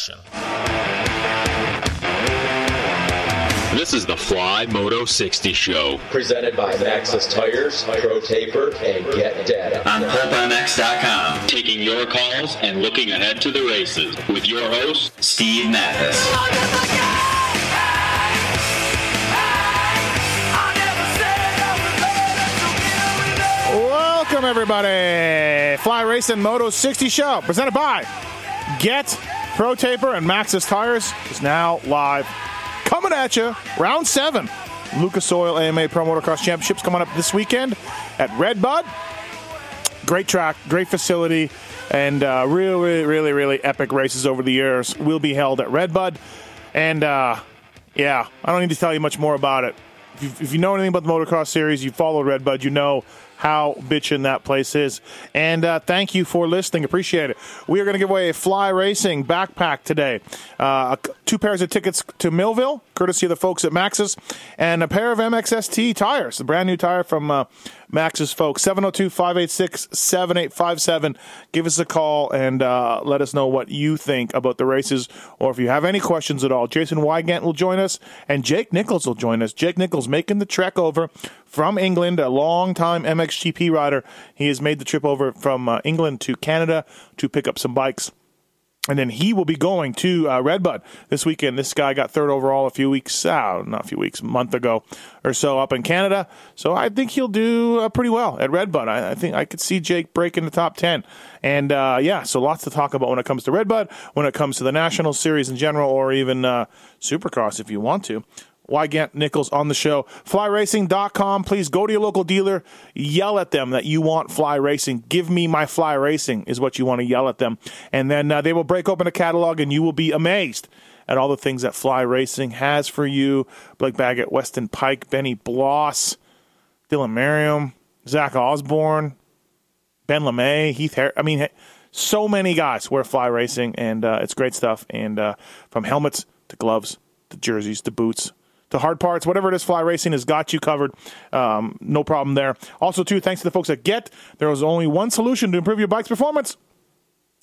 Production. This is the Fly Moto 60 Show. presented by Maxxis Tires, Pro Taper, and Get Data. On PulpMX.com, taking your calls and looking ahead to the races with your host, Steve Matthes. Welcome, everybody. Fly Racing Moto 60 Show, presented by Get Pro Taper and Maxxis Tires, is now live. Coming at you, round seven. Lucas Oil AMA Pro Motocross Championships coming up this weekend at Redbud. Great track, great facility, and uh, really, really, really epic races over the years will be held at Redbud. And uh, yeah, I don't need to tell you much more about it. If you, if you know anything about the motocross series, you follow Redbud, you know how bitchin' that place is. And uh, thank you for listening. Appreciate it. We are going to give away a Fly Racing backpack today. Uh, two pairs of tickets to Millville, courtesy of the folks at Maxxis, and a pair of MXST tires, the brand new tire from uh, Maxxis folks. 702 586 7857. Give us a call and uh, let us know what you think about the races or if you have any questions at all. Jason Weigandt will join us and Jake Nichols will join us. Jake Nichols making the trek over from England, a long-time MXGP rider. He has made the trip over from uh, England to Canada to pick up some bikes. And then he will be going to uh, Redbud this weekend. This guy got third overall a few weeks, uh, not a few weeks, a month ago or so up in Canada. So I think he'll do uh, pretty well at Redbud. I, I think I could see Jake breaking the top 10. And uh, yeah, so lots to talk about when it comes to Redbud, when it comes to the National Series in general, or even uh, Supercross if you want to. Weigandt Nichols on the show. FlyRacing.com. Please go to your local dealer. Yell at them that you want Fly Racing. Give me my Fly Racing is what you want to yell at them. And then uh, they will break open a catalog and you will be amazed at all the things that Fly Racing has for you. Blake Baggett, Weston Peick, Benny Bloss, Dylan Merriam, Zach Osborne, Ben LaMay, Heath Har- I mean, so many guys wear Fly Racing, and uh, it's great stuff. And uh, from helmets to gloves to jerseys to boots to hard parts, whatever it is, Fly Racing has got you covered. Um, no problem there. Also, too, thanks to the folks at Get, there was only one solution to improve your bike's performance.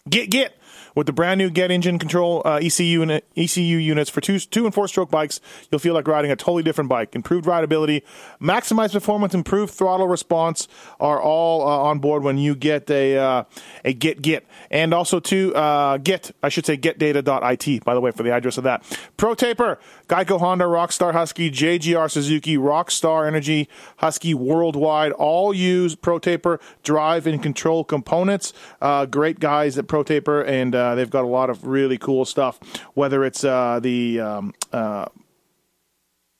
Get Get with the brand new Get engine control uh, ECU unit, ECU units for two two and four stroke bikes. You'll feel like riding a totally different bike. Improved rideability, maximized performance, improved throttle response are all uh, on board when you get a uh, a Get Get. And also to uh, Get, I should say GetData.it. By the way, for the address of that. Pro Taper, Geico Honda, Rockstar Husky, JGR Suzuki, Rockstar Energy, Husky Worldwide. All use Pro Taper drive and control components. Uh, great guys at Pro Taper, and uh, they've got a lot of really cool stuff. Whether it's uh, the um, uh,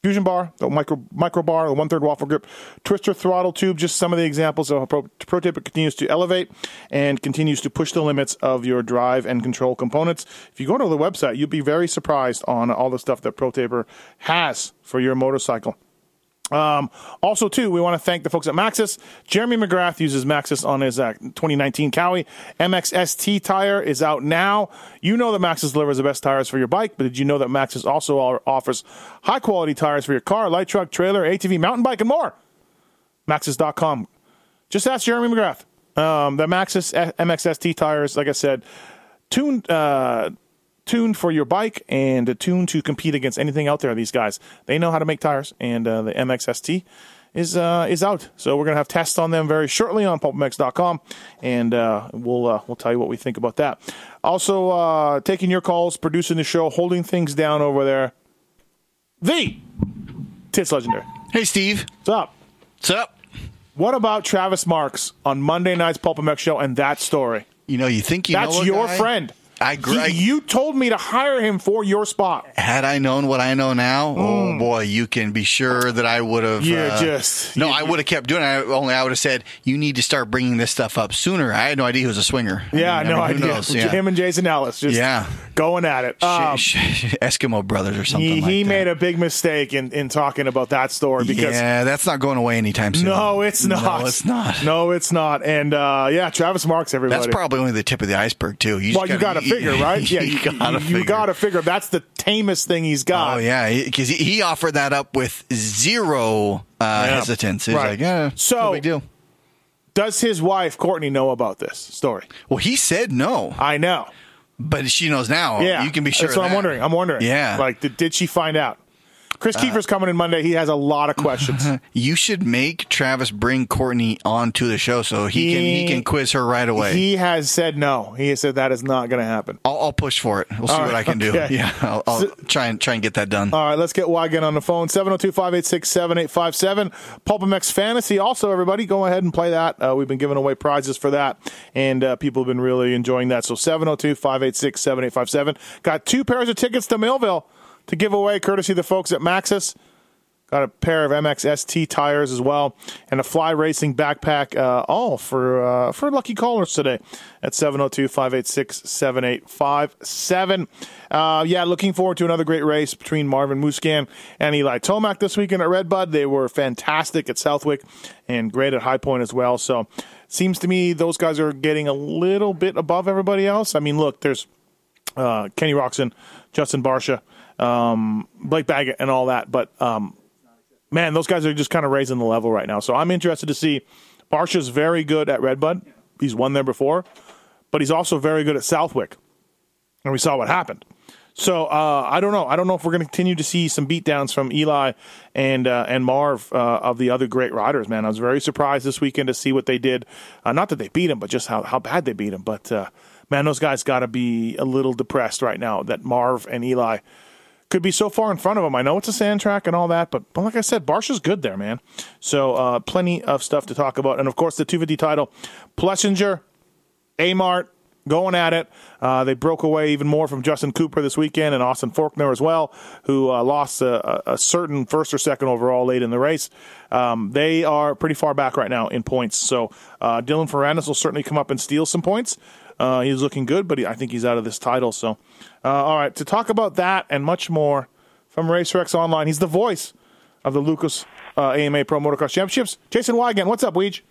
Fusion bar, the micro micro bar, the one third waffle grip, twister throttle tube. Just some of the examples of how Pro, Pro continues to elevate and continues to push the limits of your drive and control components. If you go to the website, you'll be very surprised on all the stuff that Pro Taper has for your motorcycle. Um, also, too, we want to thank the folks at Maxxis. Jeremy McGrath uses Maxxis on his uh, 2019 Kawi. MXST tire is out now. You know that Maxxis delivers the best tires for your bike, but did you know that Maxxis also offers high quality tires for your car, light truck, trailer, ATV, mountain bike, and more? Maxxis.com. Just ask Jeremy McGrath. Um, the Maxxis MXST tires, like I said, tuned. Uh, tuned for your bike and tuned to compete against anything out there. These guys, they know how to make tires, and uh, the MXST is uh, is out. So we're gonna have tests on them very shortly on pulpmx.com, and uh, we'll uh, we'll tell you what we think about that. Also, uh, taking your calls, producing the show, holding things down over there. The Tits Legendary. Hey, Steve. What's up? What's up? What about Travis Marks on Monday night's Pulp MX show and that story? You know, you think you That's your guy? friend. I, I you told me to hire him for your spot. had I known what I know now, oh boy, you can be sure that I would have. Hmm. uh, just- no, I would have kept doing it. I, only I would have said you need to start bringing this stuff up sooner. I had no idea he was a swinger. Yeah, I mean, no I mean, idea. knows? Yeah. Him and Jason Ellis just Yeah. going at it. Um, Sh- sh- Eskimo brothers or something. he like he made a big mistake in, in talking about that story because yeah, that's not going away anytime soon. no, it's not. No, it's not. No, it's not. And uh, yeah, Travis Marks, everybody. That's probably only the tip of the iceberg, too. You just well, you got to figure, right? Yeah, you, gotta you, figure. got to figure. That's the tamest thing he's got. Oh yeah, because he, he offered that up with zero uh, Yeah. hesitance. He's Right. like, yeah, So- no big deal. Does his wife Courtney know about this story? Well, he said no, I know. but she knows now. Yeah, you can be sure. That's what I'm wondering. I'm wondering. Yeah. Like did, did she find out? Kris Keefer's coming in Monday. He has a lot of questions. You should make Travis bring Courtney onto the show so he, can he He- can quiz her right away. he has said no. He has said that is not going to happen. I'll, I'll push for it. We'll see All what I can okay. do. Yeah, I'll, I'll So- try and try and get that done. All right, let's get Weigandt on the phone. 702 586 7857. PulpMX Fantasy. Also, everybody, go ahead and play that. Uh, we've been giving away prizes for that, and uh, people have been really enjoying that. So 702 586 7857. Got two pairs of tickets to Millville to give away, courtesy of the folks at Maxxis. Got a pair of MXST tires as well, and a Fly Racing backpack, uh, all for uh, for lucky callers today at 702-586-7857. Uh, yeah, looking forward to another great race between Marvin Musquin and Eli Tomac this weekend at Redbud. They were fantastic at Southwick and great at High Point as well. So, seems to me those guys are getting a little bit above everybody else. I mean, look, there's uh, Kenny Roczen, Justin Barcia, um, Blake Baggett, and all that. But um, man, those guys are just kind of raising the level right now. So I'm interested to see. Barcia's very good at Redbud. He's won there before, but he's also very good at Southwick, and we saw what happened. So uh, I don't know. I don't know if we're going to continue to see some beatdowns from Eli and uh, and Marv uh, of the other great riders. Man, I was very surprised this weekend to see what they did. Uh, not that they beat him, but just how how bad they beat him. But uh, man, those guys got to be a little depressed right now that Marv and Eli could be so far in front of him. I know it's a sand track and all that, but, but like I said, Barcia's good there, man. So uh, plenty of stuff to talk about. And of course, the 250 title, Plessinger, Amart, going at it. Uh, they broke away even more from Justin Cooper this weekend and Austin Forkner as well, who uh, lost a, a- certain first or second overall late in the race. Um, they are pretty far back right now in points. So uh, Dylan Ferrandis will certainly come up and steal some points. Uh, he's looking good, but he, I think he's out of this title. So, uh, all right, to talk about that and much more from Racer X Online, he's the voice of the Lucas uh, AMA Pro Motocross Championships. Jason Weigandt, what's up, Weege?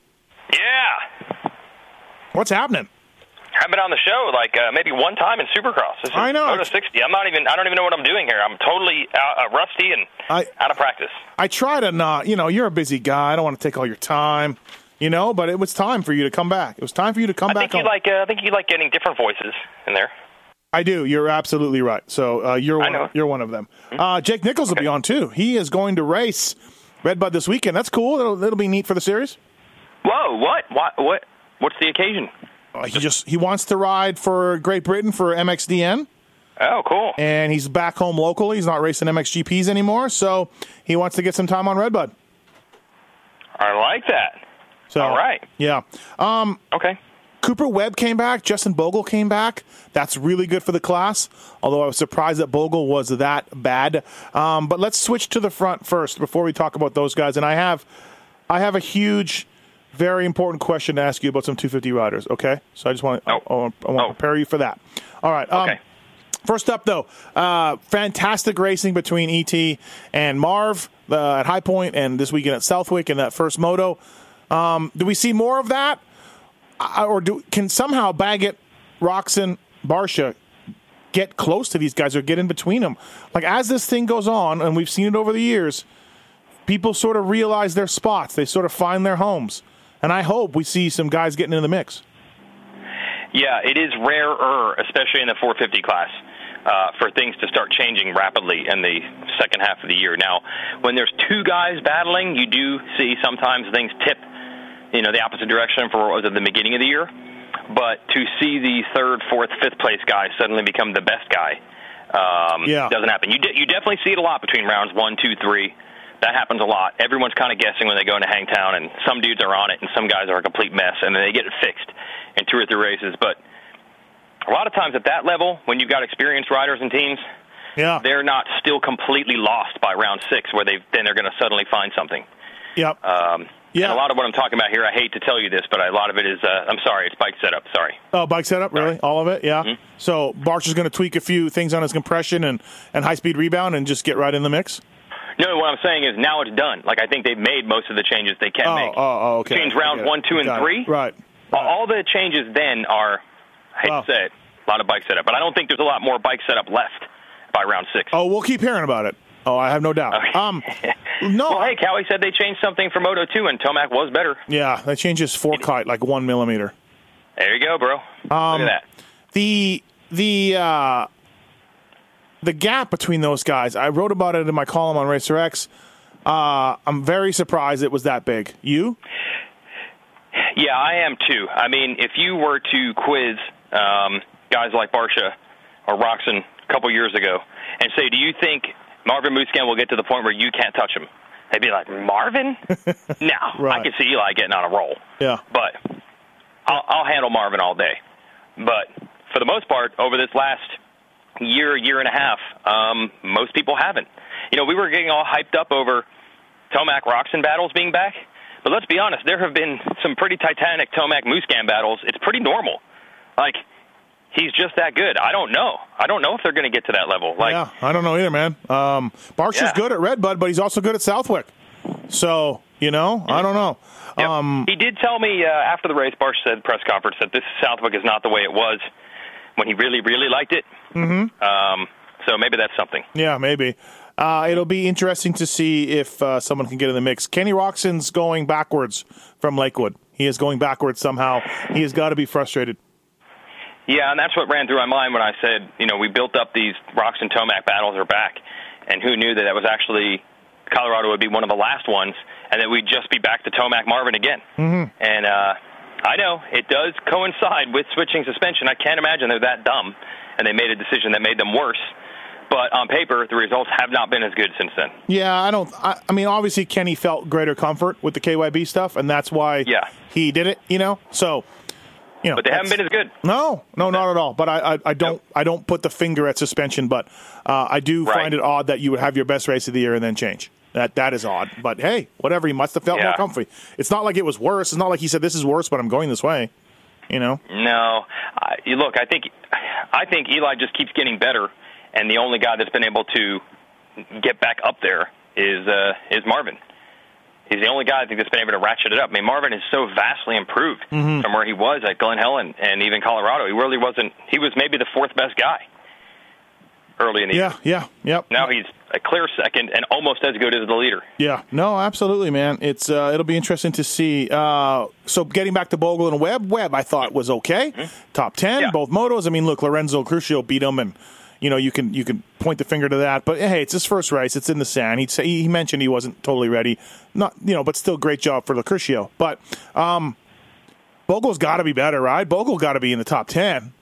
Yeah. What's happening? I've been on the show like uh, maybe one time in Supercross. This is I know. Moto 60. I'm not even. I don't even know what I'm doing here. I'm totally out, uh, rusty and I- out of practice. I try to not, you know, you're a busy guy. I don't want to take all your time, you know, but it was time for you to come back. It was time for you to come back. I back think you like. Uh, I think you like getting different voices in there. I do. You're absolutely right. So uh, you're one. Of, you're one of them. Uh, Jake Nichols will be on too. He is going to race Redbud this weekend. That's cool. It'll, it'll be neat for the series. Whoa! What? What? What? What's the occasion? Uh, he just he wants to ride for Great Britain for MXDN, Oh, cool. and he's back home locally. He's not racing MXGPs anymore, so he wants to get some time on Redbud. I like that. So All right. yeah. Um, Okay. Cooper Webb came back. Justin Bogle came back. That's really good for the class. Although I was surprised that Bogle was that bad. Um, but let's switch to the front first before we talk about those guys. And I have, I have a huge, very important question to ask you about some 250 riders. Okay, so I just want to, Oh. I, want I want Oh. to prepare you for that. All right. Um, Okay. First up, though, uh, fantastic racing between ET and Marv uh, at High Point, and this weekend at Southwick in that first moto. Um, do we see more of that, or do can somehow Baggett, Roczen, Barcia get close to these guys or get in between them? Like as this thing goes on, and we've seen it over the years, people sort of realize their spots. They sort of find their homes, and I hope we see some guys getting in the mix. Yeah, it is rarer, especially in the 450 class, uh, for things to start changing rapidly in the second half of the year. Now, when there's two guys battling, you do see sometimes things tip, you know, the opposite direction for what was at the beginning of the year. But to see the third, fourth, fifth place guy suddenly become the best guy, um, Yeah. doesn't happen. You de- you definitely see it a lot between rounds one, two, three. That happens a lot. Everyone's kind of guessing when they go into Hangtown, and some dudes are on it, and some guys are a complete mess, and then they get it fixed in two or three races. But a lot of times at that level, when you've got experienced riders and teams, Yeah. they're not still completely lost by round six, where they then they're going to suddenly find something. Yep. Um, Yeah. And a lot of what I'm talking about here, I hate to tell you this, but a lot of it is, uh, I'm sorry, it's bike setup. Sorry. Oh, bike setup, really? Sorry. All of it? Yeah. Mm-hmm. So Barcia's going to tweak a few things on his compression and, and high speed rebound and just get right in the mix? No, what I'm saying is now it's done. Like I think they've made most of the changes they can Oh, make. oh, oh, okay. Change I rounds one, two, and Got three. Right. All- All the changes then are, I hate Wow. to say it, a lot of bike setup. But I don't think there's a lot more bike setup left by round six. Oh, we'll keep hearing about it. Oh, I have no doubt. Okay. Um, no. Well, hey, Kawi said they changed something for Moto 2, and Tomac was better. Yeah, they changed his fork height like one millimeter. There you go, bro. Um, Look at that. The the uh, the gap between those guys. I wrote about it in my column on Racer X. Uh, I'm very surprised it was that big. You? Yeah, I am too. I mean, if you were to quiz um, guys like Barcia or Roczen a couple years ago and say, do you think Marvin Musquin will get to the point where you can't touch him? They'd be like, Marvin? no. Right. I can see Eli getting on a roll. Yeah. But I'll, I'll handle Marvin all day. But for the most part, over this last year, year and a half, um, most people haven't. You know, we were getting all hyped up over Tomac Roczen battles being back. But let's be honest, there have been some pretty titanic Tomac Musquin battles. It's pretty normal. Like, he's just that good. I don't know. I don't know if they're going to get to that level. Like, yeah, I don't know either, man. Um, Barcia's Yeah. good at Redbud, but he's also good at Southwick. So you know, I don't know. Yep. Um, he did tell me uh, after the race, Barsh said press conference that this Southwick is not the way it was when he really, really liked it. Mm-hmm. Um, so maybe that's something. Yeah, maybe. Uh, it'll be interesting to see if uh, someone can get in the mix. Kenny Roczen's going backwards from Lakewood. He is going backwards somehow. He has got to be frustrated. Yeah, and that's what ran through my mind when I said, you know, we built up these Roczen Tomac battles are back, and who knew that that was actually Colorado would be one of the last ones, and that we'd just be back to Tomac Marvin again. Mm-hmm. And uh, I know it does coincide with switching suspension. I can't imagine they're that dumb, and they made a decision that made them worse. But on paper, the results have not been as good since then. Yeah, I don't. I, I mean, obviously, Kenny felt greater comfort with the KYB stuff, and that's why Yeah. he did it. You know, so you know, But they haven't been as good. No, no, not at all. But I, I, I don't, Nope. I don't put the finger at suspension. But uh, I do Right. find it odd that you would have your best race of the year and then change. That that is odd. But hey, whatever. He must have felt more Yeah. comfy. It's not like it was worse. It's not like he said this is worse, but I'm going this way. You know. No, I, look. I think, I think Eli just keeps getting better, and the only guy that's been able to get back up there is uh, is Marvin. He's the only guy I think that's been able to ratchet it up. I mean, Marvin is so vastly improved Mm-hmm. from where he was at Glen Helen and even Colorado. He really wasn't. He was maybe the fourth best guy early in the year. Yeah. Yeah. Yep. Now he's a clear second and almost as good as the leader. Yeah, no, absolutely, man. It's uh, it'll be interesting to see. Uh, so getting back to Bogle and Webb, Webb I thought was okay, top ten, Mm-hmm. Yeah. both motos. I mean, look, Lorenzo Locurcio beat him, and you know you can you can point the finger to that. But hey, it's his first race. It's in the sand. Say, he mentioned he wasn't totally ready, not you know, but still great job for Locurcio. But um, Bogle's got to be better, right? Bogle got to be in the top ten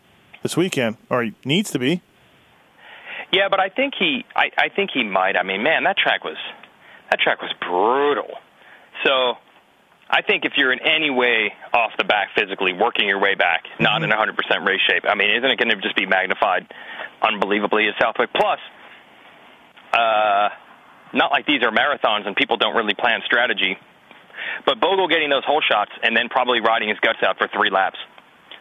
this weekend, or he needs to be. Yeah, but I think he, I, I think he might. I mean, man, that track was, that track was brutal. So, I think if you're in any way off the back physically, working your way back, not in 100% race shape, I mean, isn't it going to just be magnified unbelievably at Southwick? Plus, uh, not like these are marathons and people don't really plan strategy. But Bogle getting those hole shots and then probably riding his guts out for three laps.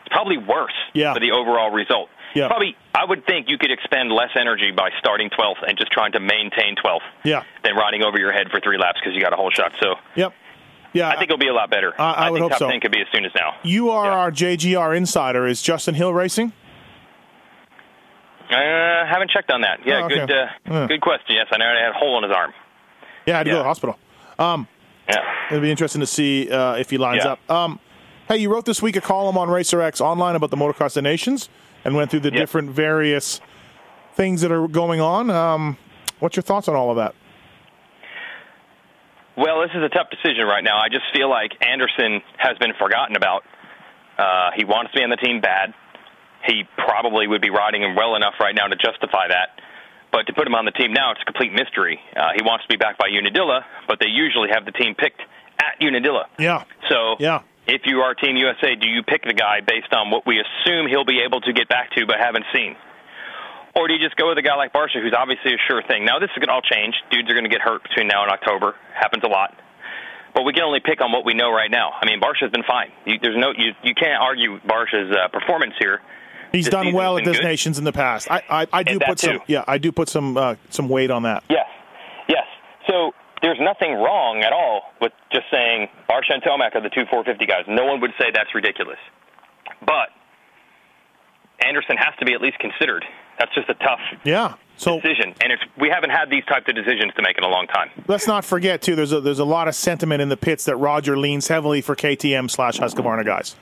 It's probably worse Yeah. for the overall result. Yeah. Probably, I would think you could expend less energy by starting 12th and just trying to maintain 12th Yeah. than riding over your head for three laps because you got a hole shot. So Yep. Yeah. I think it'll be a lot better. I- I would think hope top so. 10 could be as soon as now. you are Yeah. our JGR insider. Is Justin Hill racing? Uh, haven't checked on that. Yeah, Oh, okay. good, uh, Yeah. good question. Yes, I know he had a hole in his arm. Yeah, I had to go to the hospital. Um, Yeah. It'll be interesting to see uh, if he lines Yeah. up. Um, hey, you wrote this week a column on Racer X online about the motocross of nations and went through the Yep. different various things that are going on. Um, what's your thoughts on all of that? Well, this is a tough decision right now. I just feel like Anderson has been forgotten about. Uh, he wants to be on the team bad. He probably would be riding him well enough right now to justify that. But to put him on the team now, it's a complete mystery. Uh, he wants to be back by Unadilla, but they usually have the team picked at Unadilla. Yeah, So yeah, if you are Team USA, do you pick the guy based on what we assume he'll be able to get back to but haven't seen? Or do you just go with a guy like Barcia, who's obviously a sure thing? Now, this is going to all change. Dudes are going to get hurt between now and October. Happens a lot. But we can only pick on what we know right now. I mean, Barcia's been fine. You, there's no, you, you can't argue Barcia's uh, performance here. He's This done well at this good. nations in the past. I I, I do put some yeah I do put some uh, some weight on that. Yes, yes. So there's nothing wrong at all with just saying Barcia and Tomac are the two 450 guys. No one would say that's ridiculous. But Anderson has to be at least considered. That's just a tough Yeah. So decision, and it's, we haven't had these types of decisions to make in a long time. let's not forget too. There's a there's a lot of sentiment in the pits that Roger leans heavily for KTM slash Husqvarna guys.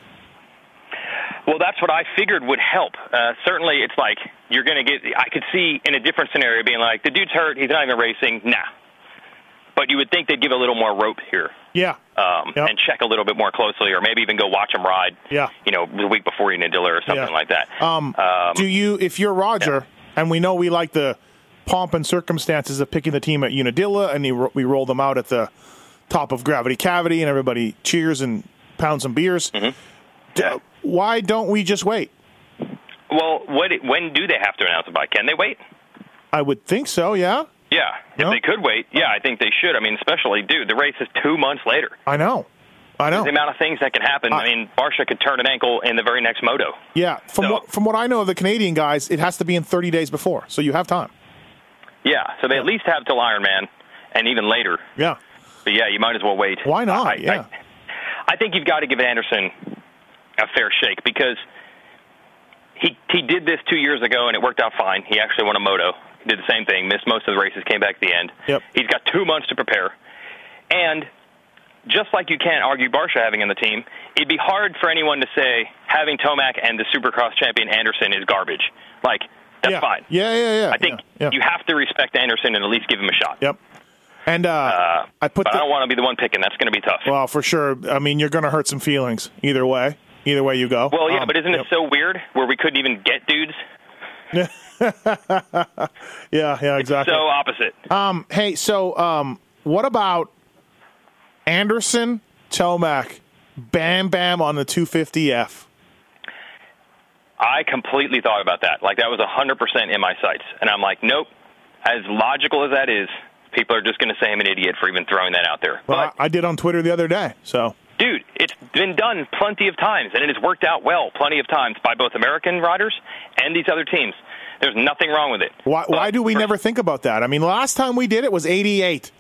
Well, that's what I figured would help. Uh, certainly, it's like you're going to get. I could see in a different scenario being like, the dude's hurt, he's not even racing. Nah. But you would think they'd give a little more rope here. Yeah. um, Yep. and check a little bit more closely, or maybe even go watch him ride. Yeah. You know, the week before Unadilla or something Yeah. like that. Um, do you, if you're Roger, and we know we like the pomp and circumstances of picking the team at Unadilla, and we roll them out at the top of Gravity Cavity, and everybody cheers and pounds some beers. Mm-hmm. D- why don't we just wait? Well, what, when do they have to announce it by? Can they wait? I would think so. Yeah, Yeah. If No? they could wait, yeah, I think they should. I mean, especially, dude, the race is two months later. I know. I know. The amount of things that can happen. I, mean, Barcia could turn an ankle in the very next moto. Yeah, from So- what from what I know of the Canadian guys, it has to be in 30 days before, so you have time. Yeah. So they at least have till Ironman, and even later. Yeah, But yeah, you might as well wait. Why not? I, Yeah. I, I think you've got to give Anderson a fair shake because he he did this two years ago and it worked out fine. He actually won a moto. Did the same thing, missed most of the races, came back at the end. Yep. He's got two months to prepare, and just like you can't argue Barcia having in the team, it'd be hard for anyone to say having Tomac and the Supercross champion Anderson is garbage. Like that's yeah. fine. Yeah, yeah, yeah. I think yeah, yeah. you have to respect Anderson and at least give him a shot. Yep. And uh, Uh, I put the, I don't want to be the one picking. That's going to be tough. well for sure. I mean, you're going to hurt some feelings either way. Either way you go. Well, yeah, Um, but isn't yep. it so weird where we couldn't even get dudes? Yeah, yeah, exactly. So opposite. um, hey, so um, what about Anderson, Tomac, Bam Bam on the 250F? I completely thought about that. Like that was 100% in my sights. And I'm like, nope. As logical as that is, people are just going to say I'm an idiot for even throwing that out there. Well, but I, I did on Twitter the other day. So dude, it's been done plenty of times and it has worked out well plenty of times by both American riders and these other teams. There's nothing wrong with it. why why do we never think about that? I mean, last time we did it was 88.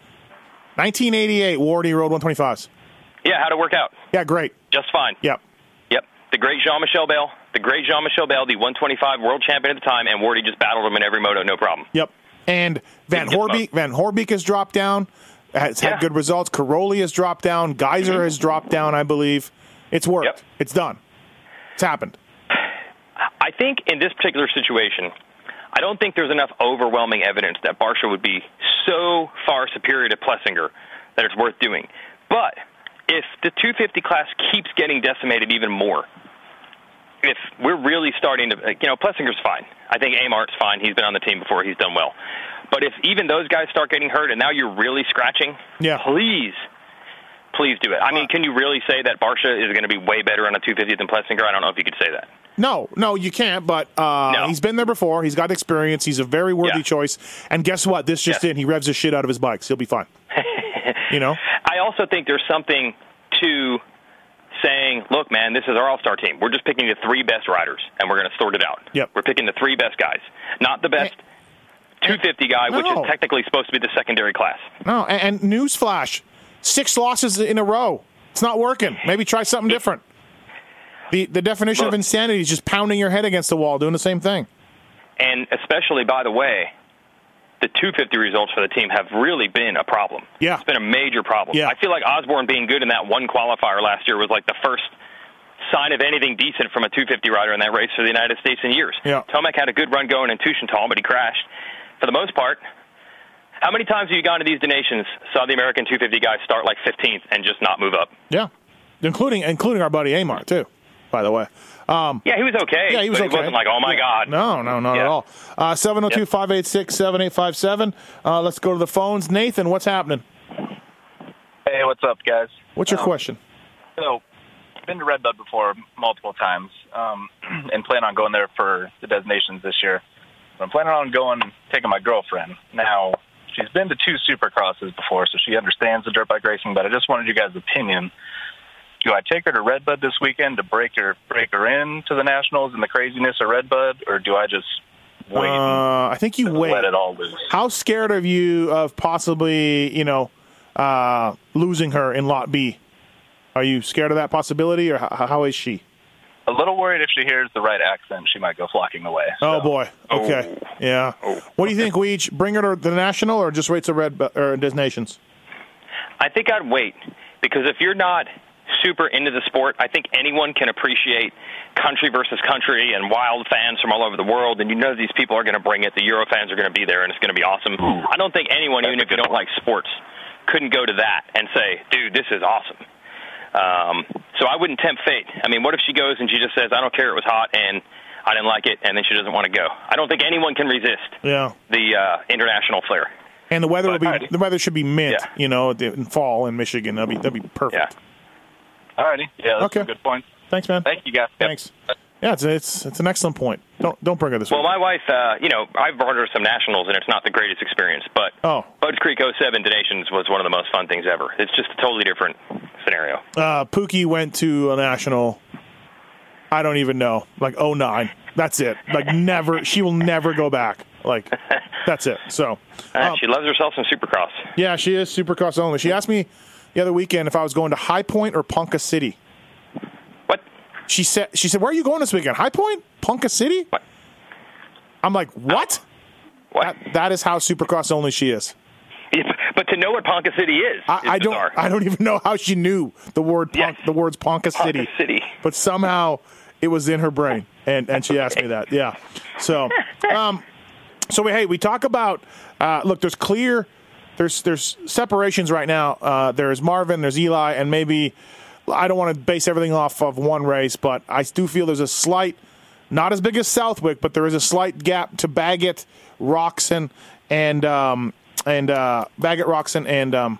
1988, Wardy rode 125s. Yeah, how'd it work out? Yeah, great. Just fine. Yep. Yep. The great Jean-Michel Bayle, the great Jean-Michel Bayle, the 125 world champion at the time, and Wardy just battled him in every moto, no problem. Yep. And Van Horebeek, Van Horebeek has dropped down. Has had Yeah. good results. Cairoli has dropped down. Gajser mm-hmm. has dropped down, I believe. It's worked. Yep. It's done. It's happened. I think in this particular situation, I don't think there's enough overwhelming evidence that Barcia would be so far superior to Plessinger that it's worth doing. But if the 250 class keeps getting decimated even more, if we're really starting to, you know, Plessinger's fine. I think Amart's fine. He's been on the team before. He's done well. But if even those guys start getting hurt and now you're really scratching, Yeah. please, please do it. I mean, can you really say that Barcia is going to be way better on a 250 than Plessinger? I don't know if you could say that. No, no, you can't. But uh, No. he's been there before. He's got experience. He's a very worthy Yeah. choice. And guess what? This just Yes. in. He revs the shit out of his bikes. He'll be fine. you know? I also think there's something to saying, look, man, this is our all star team. We're just picking the three best riders, and we're going to sort it out. Yep. We're picking the three best guys, not the best 250 guy, which is technically supposed to be the secondary class. No, and, and newsflash: six losses in a row. It's not working. Maybe try something different. The the definition of insanity is just pounding your head against the wall, doing the same thing. And especially, by the way, the 250 results for the team have really been a problem. Yeah. It's been a major problem. Yeah. I feel like Osborne being good in that one qualifier last year was like the first sign of anything decent from a 250 rider in that race for the United States in years. Yeah. Tomac had a good run going in Teutschenthal, but he crashed. For the most part, how many times have you gone to these donations, saw the American 250 guys start like 15th and just not move up? Yeah, including including our buddy Amar too. By the way, um, Yeah, he was okay. yeah, he was but okay. It wasn't like, oh my Yeah. God. No, no, not at all. Uh, Seven zero two five eight six seven eight five seven. Uh, let's go to the phones. Nathan, what's happening? Hey, what's up, guys? What's your Um, question? So, been to Redbud before multiple times, um, and plan on going there for the designations this year. But I'm planning on going, taking my girlfriend. Now, she's been to two Supercrosses before, so she understands the dirt bike racing. But I just wanted you guys' opinion. Do I take her to Redbud this weekend to break her break her in to the nationals and the craziness of Redbud, or do I just wait Uh, I think you wait. let it all loose? How scared are you of possibly, you know, uh, losing her in Lot B? Are you scared of that possibility, or how, how is she? A little worried if she hears the right accent, she might go flocking away. Oh boy. Okay. Oh. Yeah. Oh. What do you think, Weech? Bring her to the national, or just wait till red or Nations? I think I'd wait because if you're not super into the sport, I think anyone can appreciate country versus country and wild fans from all over the world. And you know these people are going to bring it. The Euro fans are going to be there, and it's going to be awesome. I don't think anyone, even if you don't like sports, couldn't go to that and say, "Dude, this is awesome." Um, so I wouldn't tempt fate. I mean, what if she goes and she just says, "I don't care, it was hot and I didn't like it," and then she doesn't want to go? I don't think anyone can resist Yeah. the uh, international flair. And the weather will be Alrighty. the weather should be mint. Yeah. You know, in fall in Michigan. That'd be that'd be perfect. Alrighty. Yeah, that's Okay. some good point. Thanks, man. Thank you, guys. Yep. Yeah, it's it's it's an excellent point. Don't don't bring her this Well, my wife, uh, you know, I've brought her some nationals, and it's not the greatest experience. But Oh. Bud's Creek 07 Des Nations was one of the most fun things ever. It's just a totally different scenario. uh, Pookie went to a national. I don't even know, like 09. That's it. Like never. She will never go back. Like that's it. So Uh, um, she loves herself some Supercross. yeah, she is Supercross only. She asked me the other weekend if I was going to High Point or Ponca City. She said. She said, "Where are you going this weekend? High Point, Ponca City." What? I'm like, what? What? That, that is how Supercross only she is. But to know what Ponca City is, is I, I don't. bizarre. I don't even know how she knew the word Yes. the words Ponca Ponca City. City. but somehow it was in her brain, and and she asked me that. Yeah. So, um, so we hey we talk about uh, look. There's clear. There's there's separations right now. Uh, there's Marvin. There's Eli, and maybe I don't want to base everything off of one race, but I do feel there's a slight, not as big as Southwick, but there is a slight gap to Baggett, Roczen, and um, and uh, Baggett, Roczen, and um,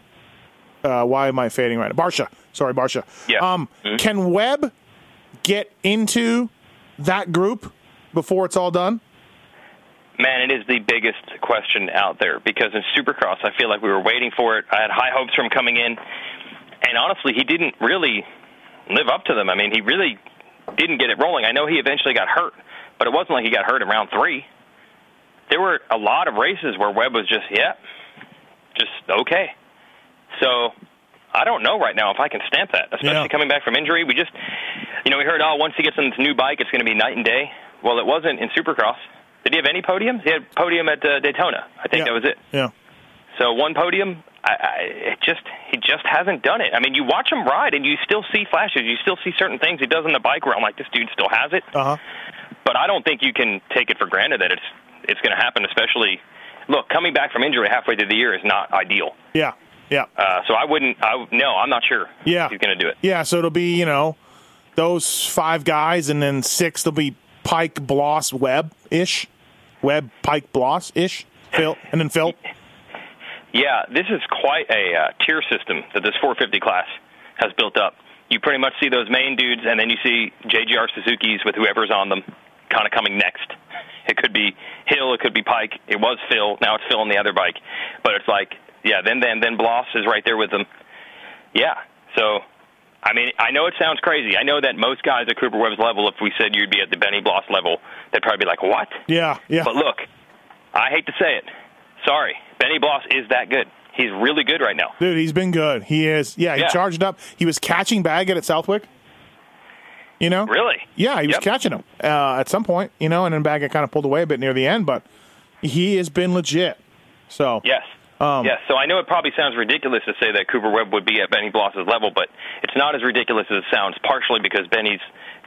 uh, why am I fading right? now? Barcia. Sorry, Barcia. Yeah. Um, Can Webb get into that group before it's all done? Man, it is the biggest question out there because in Supercross, I feel like we were waiting for it. I had high hopes from coming in, and honestly, he didn't really live up to them. I mean, he really didn't get it rolling. I know he eventually got hurt, but it wasn't like he got hurt in round three. There were a lot of races where Webb was just, yeah, just okay. So I don't know right now if I can stamp that, especially Yeah. coming back from injury. We just, you know, we heard, oh, once he gets on this new bike, it's going to be night and day. Well, it wasn't in Supercross. Did he have any podiums? He had podium at uh, Daytona. I think Yeah. that was it. Yeah. So one podium. I, I, it just he just hasn't done it. I mean, you watch him ride, and you still see flashes. You still see certain things he does in the bike where I'm like, this dude still has it. Uh huh. But I don't think you can take it for granted that it's it's going to happen. Especially, look, coming back from injury halfway through the year is not ideal. Yeah. Yeah. Uh, so I wouldn't. I no, I'm not sure. Yeah. he's going to do it. Yeah, so it'll be, you know, those five guys and then six there'll be Peick, Bloss, Webb ish. Webb, Peick, Bloss ish. Phil and then Phil. Yeah, this is quite a uh, tier system that this 450 class has built up. You pretty much see those main dudes, and then you see JGR Suzuki's with whoever's on them, kind of coming next. It could be Hill, it could be Peick. It was Phil, now it's Phil on the other bike. But it's like, yeah, then then then Bloss is right there with them. Yeah, so I mean, I know it sounds crazy. I know that most guys at Cooper Webb's level, if we said you'd be at the Benny Bloss level, they'd probably be like, "What?" Yeah, yeah. But look, I hate to say it. Sorry, Benny Bloss is that good. He's really good right now. Dude, he's been good. He is. Yeah, he Yeah. charged up. He was catching Baggett at Southwick. You know? Really? Yeah, he was Yep. catching him uh, at some point, you know, and then Baggett kind of pulled away a bit near the end, but he has been legit. So, Yes. Um, yes. So I know it probably sounds ridiculous to say that Cooper Webb would be at Benny Bloss's level, but it's not as ridiculous as it sounds. Partially because Benny's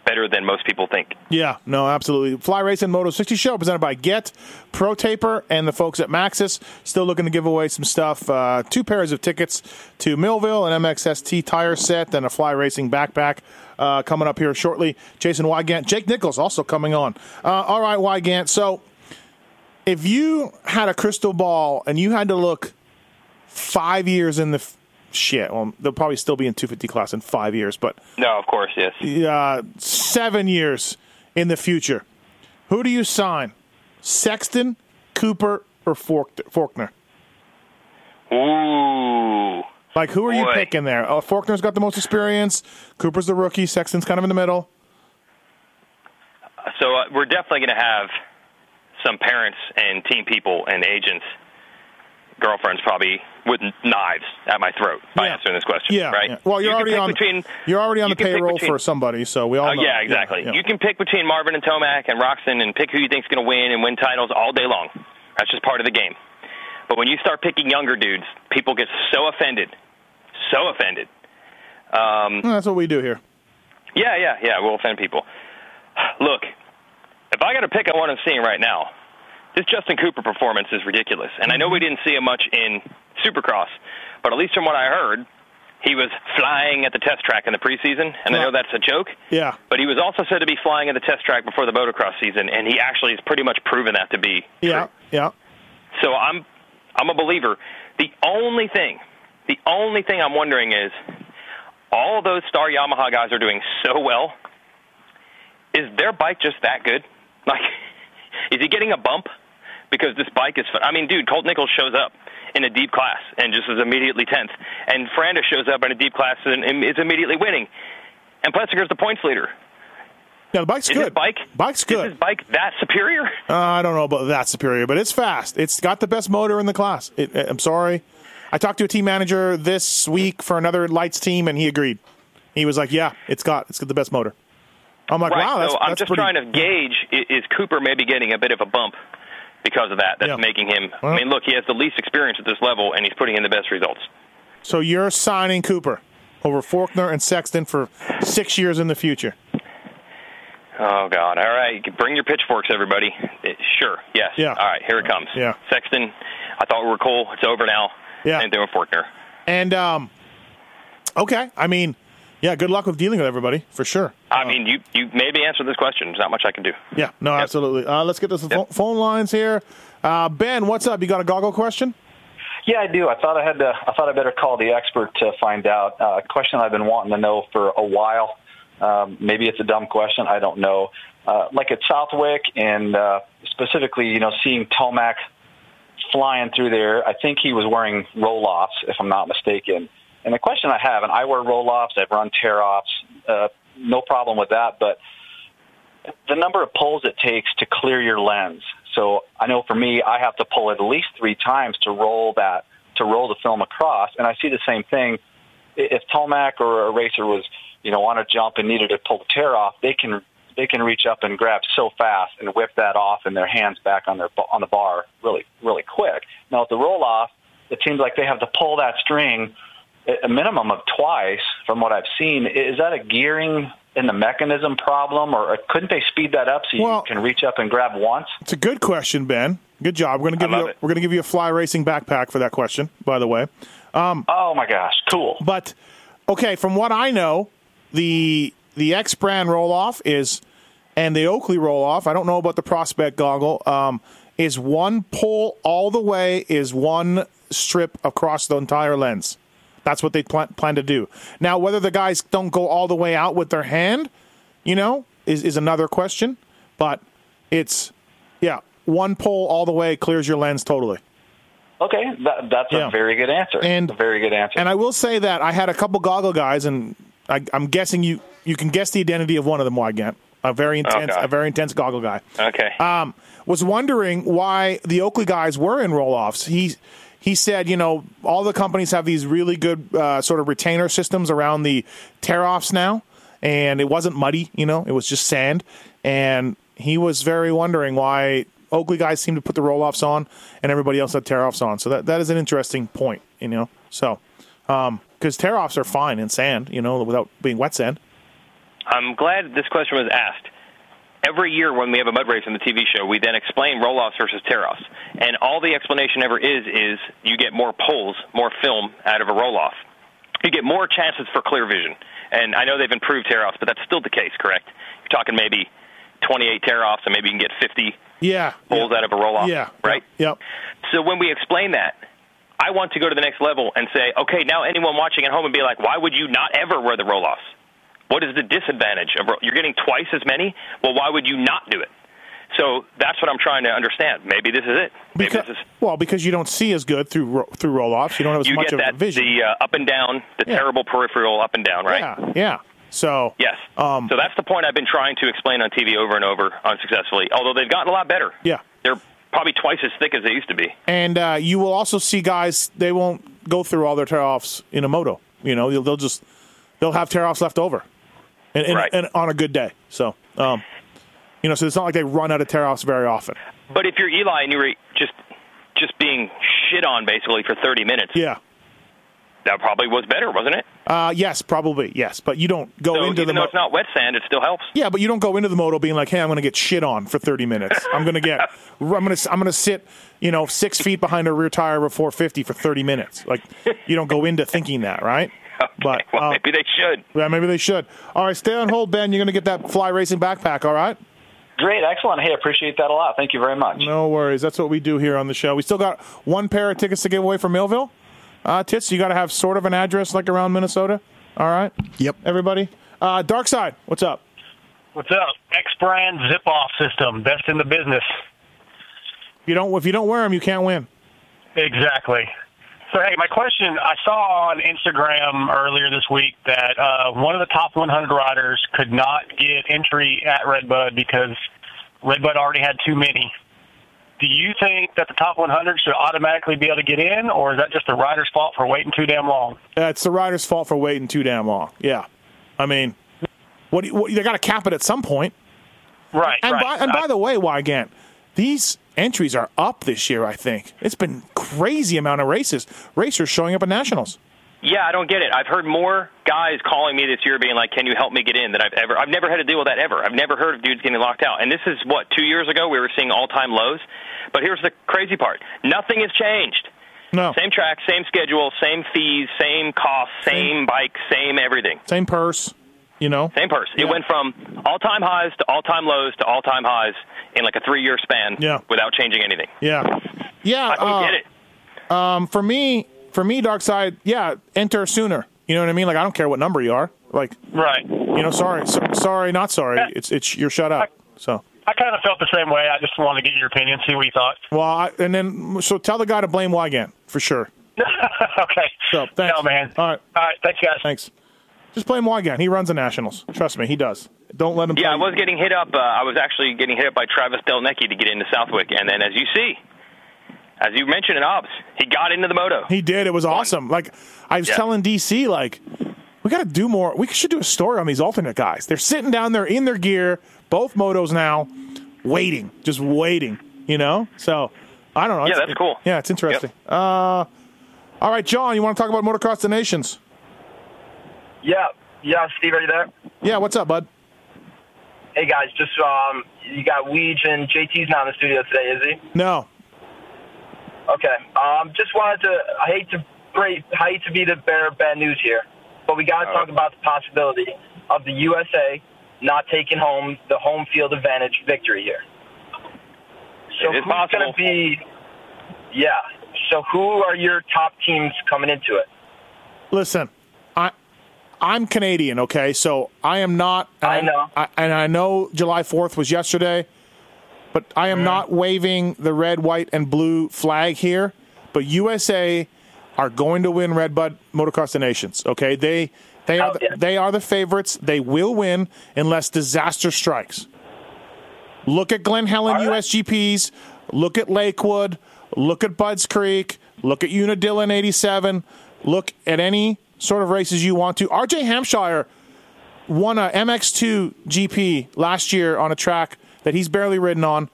better than most people think. Yeah, no, absolutely. Fly Racing Moto 60 show presented by Get, Pro Taper, and the folks at Maxxis. Still looking to give away some stuff. Uh, two pairs of tickets to Millville, an MXST tire set, and a Fly Racing backpack uh, coming up here shortly. Jason Weigandt, Jake Nichols also coming on. Uh, all right, Weigandt. So if you had a crystal ball and you had to look five years in the shit. Well, they'll probably still be in 250 class in five years, but No, of course, yes. uh, seven years in the future. Who do you sign? Sexton, Cooper, or Forkner? Ooh. Like, who are you picking there? Uh, Forkner's got the most experience. Cooper's the rookie. Sexton's kind of in the middle. So uh, we're definitely going to have some parents and team people and agents, girlfriends probably with knives at my throat by Yeah. answering this question. Yeah. right. yeah. Well, you're You already on. Between, you're already on the payroll between- for somebody, so we all. Oh know. yeah, exactly. yeah. You can pick between Marvin and Tomac and Roczen and pick who you think's going to win and win titles all day long. That's just part of the game. But when you start picking younger dudes, people get so offended, so offended. Um, Well, That's what we do here. yeah, yeah, yeah. We'll offend people. Look, if I got to pick, I want to see right now. This Justin Cooper performance is ridiculous, and I know we didn't see him much in Supercross, but at least from what I heard, he was flying at the test track in the preseason, and I know that's a joke. Yeah. But he was also said to be flying at the test track before the motocross season, and he actually has pretty much proven that to be. Yeah. Yeah. So I'm, I'm a believer. The only thing, the only thing I'm wondering is, all those star Yamaha guys are doing so well. Is their bike just that good? Like, is he getting a bump because this bike is? fun. I mean, dude, Colt Nichols shows up in a deep class and just is immediately tenth, and Franda shows up in a deep class and, is immediately winning, and Plessinger's the points leader. Yeah, the bike's Is good. bike? Bike's Is good. his bike that superior? Uh, I don't know about that superior, but it's fast. It's got the best motor in the class. It, I'm sorry. I talked to a team manager this week for another lights team, and he agreed. He was like, "Yeah, it's got it's got the best motor." I'm like, right. "Wow, that's, so I'm that's just pretty." trying to gauge: is Cooper maybe getting a bit of a bump because of that? That's Yeah. making him. Well- I mean, look, he has the least experience at this level, and he's putting in the best results. So you're signing Cooper over Forkner and Sexton for six years in the future. Oh God! All right, bring your pitchforks, everybody. Eh, Sure. Yes. Yeah. All right, here it comes. Yeah. Sexton, I thought we were cool. It's over now. Yeah. Same thing with Forkner. And um, okay, I mean, yeah, good luck with dealing with everybody for sure. I mean, you you made me answer this question. There's not much I can do. Yeah, no, absolutely. Uh, let's get to some pho- phone lines here. Uh, ben, what's up? You got a goggle question? Yeah, I do. I thought I had to. I thought I better call the expert to find out. Uh, a question I've been wanting to know for a while. Um, maybe it's a dumb question. I don't know. Uh, like at Southwick and uh, specifically, you know, seeing Tomac flying through there. I think he was wearing roll-offs, if I'm not mistaken. And the question I have, and I wear roll-offs. I've run tear-offs. Uh, no problem with that. But the number of pulls it takes to clear your lens. So I know for me, I have to pull at least three times to roll that to roll the film across. And I see the same thing. If Tomac or a racer was, you know, on a jump and needed to pull the tear off, they can they can reach up and grab so fast and whip that off and their hands back on their on the bar really really quick. Now with the roll off, it seems like they have to pull that string a minimum of twice from what I've seen. Is that a gearing in the mechanism problem, or couldn't they speed that up so Well- you can reach up and grab once? It's a good question, Ben. Good job. We're gonna give you a, we're gonna give you a fly racing backpack for that question. By the way, um, oh my gosh, cool. But okay, from what I know, the the X brand roll off is and the Oakley roll off. I don't know about the Prospect goggle. Um, is one pull all the way? Is one strip across the entire lens? That's what they plan, plan to do. Now, whether the guys don't go all the way out with their hand, you know, is is another question. But it's yeah, one pull all the way clears your lens totally. Okay, that, that's Yeah. a very good answer. And- a very good answer. And I will say that I had a couple goggle guys, and I, I'm guessing you you can guess the identity of one of them. Weigandt, a very intense, God. a very intense goggle guy. Okay. Um, was wondering why the Oakley guys were in roll offs. He he said, you know, all the companies have these really good uh, sort of retainer systems around the tear offs now, and it wasn't muddy. You know, it was just sand, and he was very wondering why Oakley guys seem to put the roll offs on, and everybody else had tear offs on. So that that is an interesting point. You know, so because tear offs are fine in sand, you know, without being wet sand. I'm glad this question was asked. Every year when we have a mud race on the TV show, we then explain roll-offs versus tear-offs. And all the explanation ever is, is you get more poles, more film out of a roll-off. You get more chances for clear vision. And I know they've improved tear-offs, but that's still the case, correct? You're talking maybe 28 tear-offs, and maybe you can get 50 Yeah, pulls out of a roll-off, yeah, right? Yep. So when we explain that, I want to go to the next level and say, okay, now anyone watching at home and be like, why would you not ever wear the roll offs? What is the disadvantage of you're getting twice as many? Well, why would you not do it? So that's what I'm trying to understand. Maybe this is it. Maybe Because, this is well, because you don't see as good through through roll offs. You don't have as much of that a vision. the uh, up and down, the Yeah. terrible peripheral up and down, right? Yeah, yeah. So Yes. Um, so that's the point I've been trying to explain on TV over and over unsuccessfully. Although they've gotten a lot better. yeah, They're probably twice as thick as they used to be. and uh, you will also see guys. They won't go through all their tear offs in a moto. You know, they'll, they'll just they'll have tear offs left over, and, and, Right. and on a good day. So, um, you know, so it's not like they run out of tear offs very often. But if you're Eli and you were just just being shit on basically for 30 minutes, Yeah. that probably was better, wasn't it? Uh, yes, probably yes, but you don't go so into even the though mo- it's not wet sand, it still helps. Yeah, but you don't go into the moto being like, "Hey, I'm going to get shit on for 30 minutes. I'm going to get, I'm going to, I'm going to sit, you know, six feet behind a rear tire of a 450 for 30 minutes." Like, you don't go into thinking that, right? But well, uh, maybe they should. yeah, maybe they should. All right, stay on hold, Ben. You're going to get that fly racing backpack. All right. Great, excellent. Hey, appreciate that a lot. Thank you very much. No worries. That's what we do here on the show. We still got one pair of tickets to give away from Millville. Uh, Tits, you got to have sort of an address like around Minnesota. All right. Yep. Everybody. Uh, Dark Side, what's up? What's up? X brand zip off system, best in the business. If you don't, if you don't wear them, you can't win. Exactly. So, hey, my question I saw on Instagram earlier this week that uh, one of the top 100 riders could not get entry at Redbud because Redbud already had too many. Do you think that the top 100 should automatically be able to get in, or is that just the rider's fault for waiting too damn long? Uh, it's the rider's fault for waiting too damn long. Yeah, I mean, what, what they got to cap it at some point. Right. And right. by, and by the way, Weigandt, these entries are up this year. I think it's been crazy amount of races. Racers showing up at nationals. Yeah, I don't get it. I've heard more guys calling me this year being like, "Can you help me get in?" than I've ever. I've never had to deal with that ever. I've never heard of dudes getting locked out. And this is what two years ago we were seeing all-time lows. But here's the crazy part: nothing has changed. No, Same track, same schedule, same fees, same costs, same bike, same everything. same purse. You know, Same purse. It went from all-time highs to all-time lows to all-time highs in like a three-year span Yeah. without changing anything. yeah, yeah. I don't uh, get it. Um, for me, for me, Dark Side, yeah, enter sooner. You know what I mean? Like I don't care what number you are. Like, right. you know, sorry, so, sorry, not sorry. It's it's you're shut up. So. I kind of felt the same way. I just wanted to get your opinion, see what you thought. Well, I, and then so tell the guy to blame Weigandt for sure. okay. So thanks. No, man. All right. All right. Thanks, guys. Thanks. Just blame again. He runs the Nationals. Trust me, he does. Don't let him. Yeah, I was getting hit up. Uh, I was actually getting hit up by Travis Delnecki to get into Southwick, and then as you see, as you mentioned in Obs, he got into the moto. He did. It was awesome. Like I was Yeah. telling DC, like we got to do more. We should do a story on these alternate guys. They're sitting down there in their gear, both motos now, waiting, just waiting. You know. So I don't know. Yeah, It's- that's cool. Yeah, it's interesting. Uh, all right, John, you want to talk about Motocross des Nations? Yeah, yeah, Steve, are you there? Yeah. What's up, bud? Hey guys, just um, you got Weege and JT's not in the studio today, is he? No. Okay. Um, just wanted to. I hate to break. I hate to be the bearer of bad news here, but we got to talk about the possibility of the USA not taking home the home field advantage victory here. So It is who's possible. going to be? Yeah. So who are your top teams coming into it? Listen, I I'm Canadian, okay? So I am not. I know, I, and I know July Fourth was yesterday, but I am mm. not waving the red, white, and blue flag here. But USA are going to win Red Bud Motocross des Nations. Okay, they they are the, they are the favorites. They will win unless disaster strikes. Look at Glen Helen USGPs. Look at Lakewood. Look at Budds Creek. Look at Unadilla in 87. Look at any sort of races you want to. RJ Hampshire won a MX2 GP last year on a track that he's barely ridden on,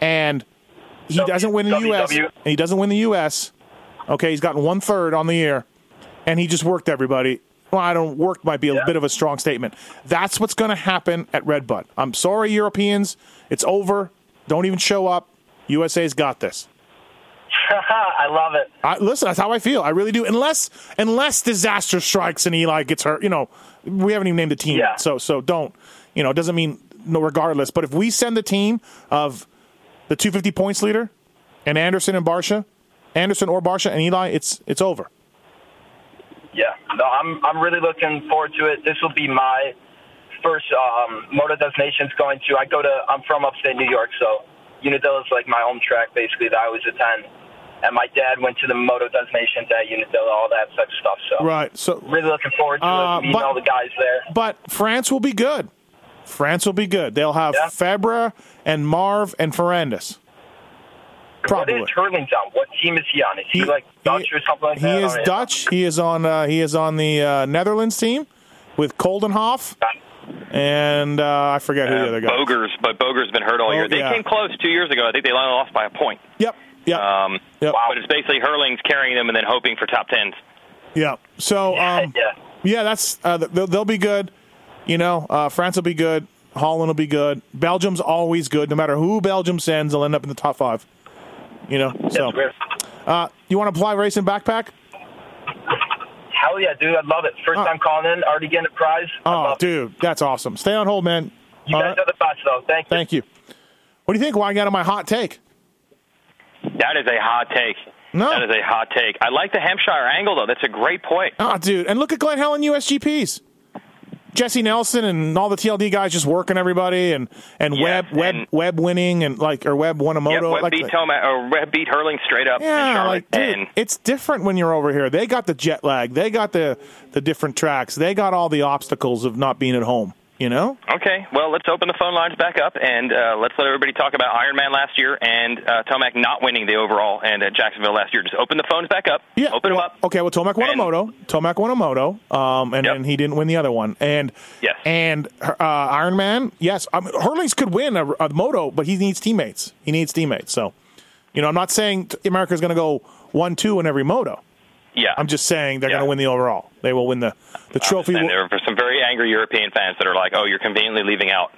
and he doesn't win the US. WW. And he doesn't win the US. Okay, he's gotten one third on the year, and he just worked everybody. Well, I don't work might be a bit of a strong statement. That's what's going to happen at Red Bud. I'm sorry, Europeans. It's over. Don't even show up. USA's got this. I love it. I, listen, that's how I feel. I really do. Unless unless disaster strikes and Eli gets hurt, you know, we haven't even named the team Yeah. yet. So so don't. You know, it doesn't mean no regardless. But if we send the team of the 250 points leader and Anderson and Barcia Anderson or Barcia and Eli, it's it's over. Yeah, no, I'm I'm really looking forward to it. This will be my first um, moto destinations going to. I go to. I'm from upstate New York, so Unadilla is like my home track, basically that I always attend. And my dad went to the moto destinations at Unadilla, all that such stuff. So Right. So really looking forward to Uh, it, meeting but- all the guys there. But France will be good. France will be good. They'll have Febvre and Marv and Ferrandis. What is Herlings on? What team is he on? Is he, like Dutch or something like He that? is Or- Dutch. He is on. Uh, he is on the uh, Netherlands team with Coldenhoff, and uh, I forget who the other guy. Bogers, but Bogers has been hurt all Oh, year. They yeah. came close two years ago. I think they only lost by a point. Yep. Yep. Um, Yep. But it's basically Herlings carrying them and then hoping for top tens. Yeah. So, um, yeah. that's uh, they'll, they'll be good. You know, uh, France will be good. Holland will be good. Belgium's always good. No matter who Belgium sends, they'll end up in the top five. You know. So, uh, you want to apply racing backpack? Hell yeah, dude! I love it. First time calling in, already getting a prize. Oh, dude, that's awesome. Stay on hold, man. You guys are the best, though. Thank you. Thank you. What do you think? Why I got on my hot take? That is a hot take. No. That is a hot take. I like the Hampshire angle, though. That's a great point. Oh, dude, and look at Glen Helen USGPs. Jesse Nelson and all the TLD guys just working everybody, and and Yes, Webb Webb Webb winning and like or Webb won a. Webb like, beat Tomac, or Webb beat Hurling straight up Yeah, like dude, and it's different when you're over here. They got the jet lag. They got the the different tracks. They got all the obstacles of not being at home. You know? Okay, well, let's open the phone lines back up and uh, let's let everybody talk about Ironman last year and uh, Tomac not winning the overall and at Jacksonville last year. Just open the phones back up. Yeah. Open them up. Okay, well, Tomac won a moto. Tomac won a moto, um, and then he didn't win the other one. And Yes. and uh, Ironman, yes, I mean, Herlings could win a, a moto, but he needs teammates. He needs teammates. So, you know, I'm not saying America's going to go one two in every moto. Yeah. I'm just saying they're going to win the overall. They will win the the trophy. And there are some very angry European fans that are like, "Oh, you're conveniently leaving out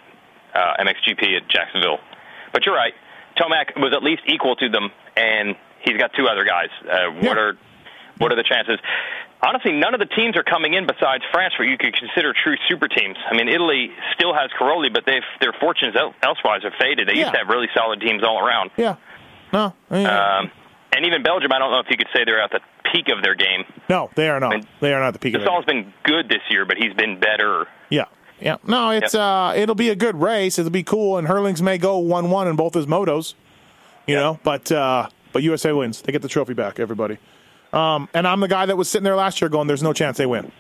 uh, MXGP at Jacksonville." But you're right. Tomac was at least equal to them, and he's got two other guys. Uh, What are what are the chances? Honestly, none of the teams are coming in besides France, where you could consider true super teams. I mean, Italy still has Cairoli, but they've their fortunes el- elsewise have faded. They used to have really solid teams all around. Yeah. No. yeah. Um, and even Belgium, I don't know if you could say they're at the peak of their game. no, they are not. they are not the peak. Gajser's been good this year, but he's been better. Yeah. Yeah. No, it's uh it'll be a good race. It'll be cool and Herlings may go 1-1 in both his motos. You know, but uh but USA wins. They get the trophy back, everybody. Um and I'm the guy that was sitting there last year going there's no chance they win.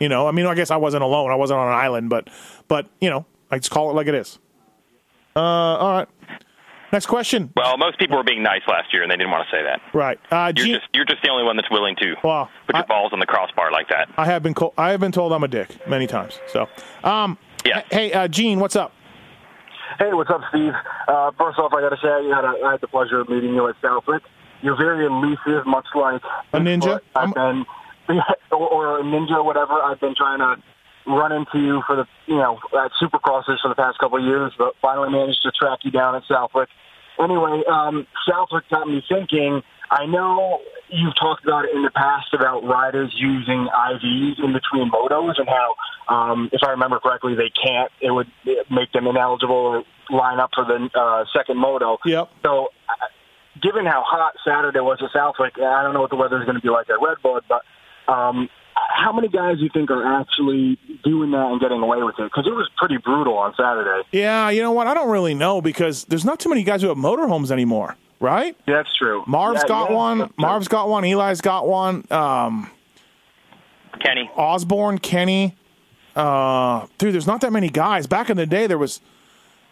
You know, I mean, I guess I wasn't alone. I wasn't on an island, but but, you know, I just call it like it is. Uh all right. Next question. Well, most people were being nice last year, and they didn't want to say that. Right. Uh You're Gene- just you're just the only one that's willing to Well, put your balls on the crossbar like that. I have been co- I have been told I'm a dick many times. So, um yeah. Hey, uh Gene, what's up? Hey, what's up, Steve? Uh, first off, I got to say I had, a, I had the pleasure of meeting you at Southwick. You're very elusive, much like A ninja? I've been, or, or a ninja, whatever. I've been trying to run into you for the, you know, at Supercrosses for the past couple of years, but finally managed to track you down at Southwick. Anyway, um, Southwick got me thinking. I know you've talked about it in the past about riders using IVs in between motos and how, um, if I remember correctly, they can't. It would make them ineligible or line up for the uh, second moto. Yep. So, given how hot Saturday was at Southwick, I don't know what the weather is going to be like at Redbud, but um, how many guys do you think are actually doing that and getting away with it? Because it was pretty brutal on Saturday. Yeah, you know what? I don't really know because there's not too many guys who have motorhomes anymore, right? Yeah, that's true. Marv's Yeah, got yeah, one. Marv's got one. Eli's got one. Um, Kenny Osborne, Kenny. Uh, dude, there's not that many guys. Back in the day, there was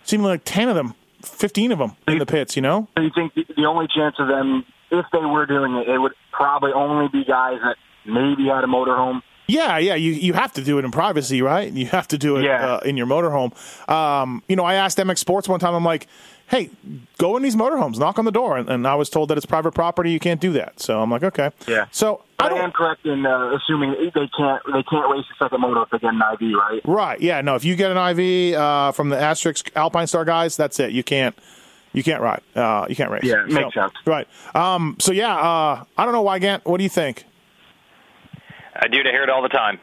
seemingly like ten of them, fifteen of them in the pits. You know? So you think the, the only chance of them, if they were doing it, it would probably only be guys that maybe had a motorhome. Yeah, yeah. You you have to do it in privacy, right? You have to do it uh, in your motorhome. Um, you know, I asked MX Sports one time. I'm like, "Hey, go in these motorhomes, knock on the door," and, and I was told that it's private property. You can't do that. So I'm like, okay. Yeah. So I, am correct in uh, assuming they can't they can't race the second motor if they get an IV, right? Right. Yeah. No. If you get an IV uh, from the Asterisk Alpine Star guys, that's it. You can't. You can't ride. Uh, you can't race. Yeah, makes So- sense. Right. Um, so yeah. Uh, I don't know why. Gant. What do you think? I do. to hear it all the time.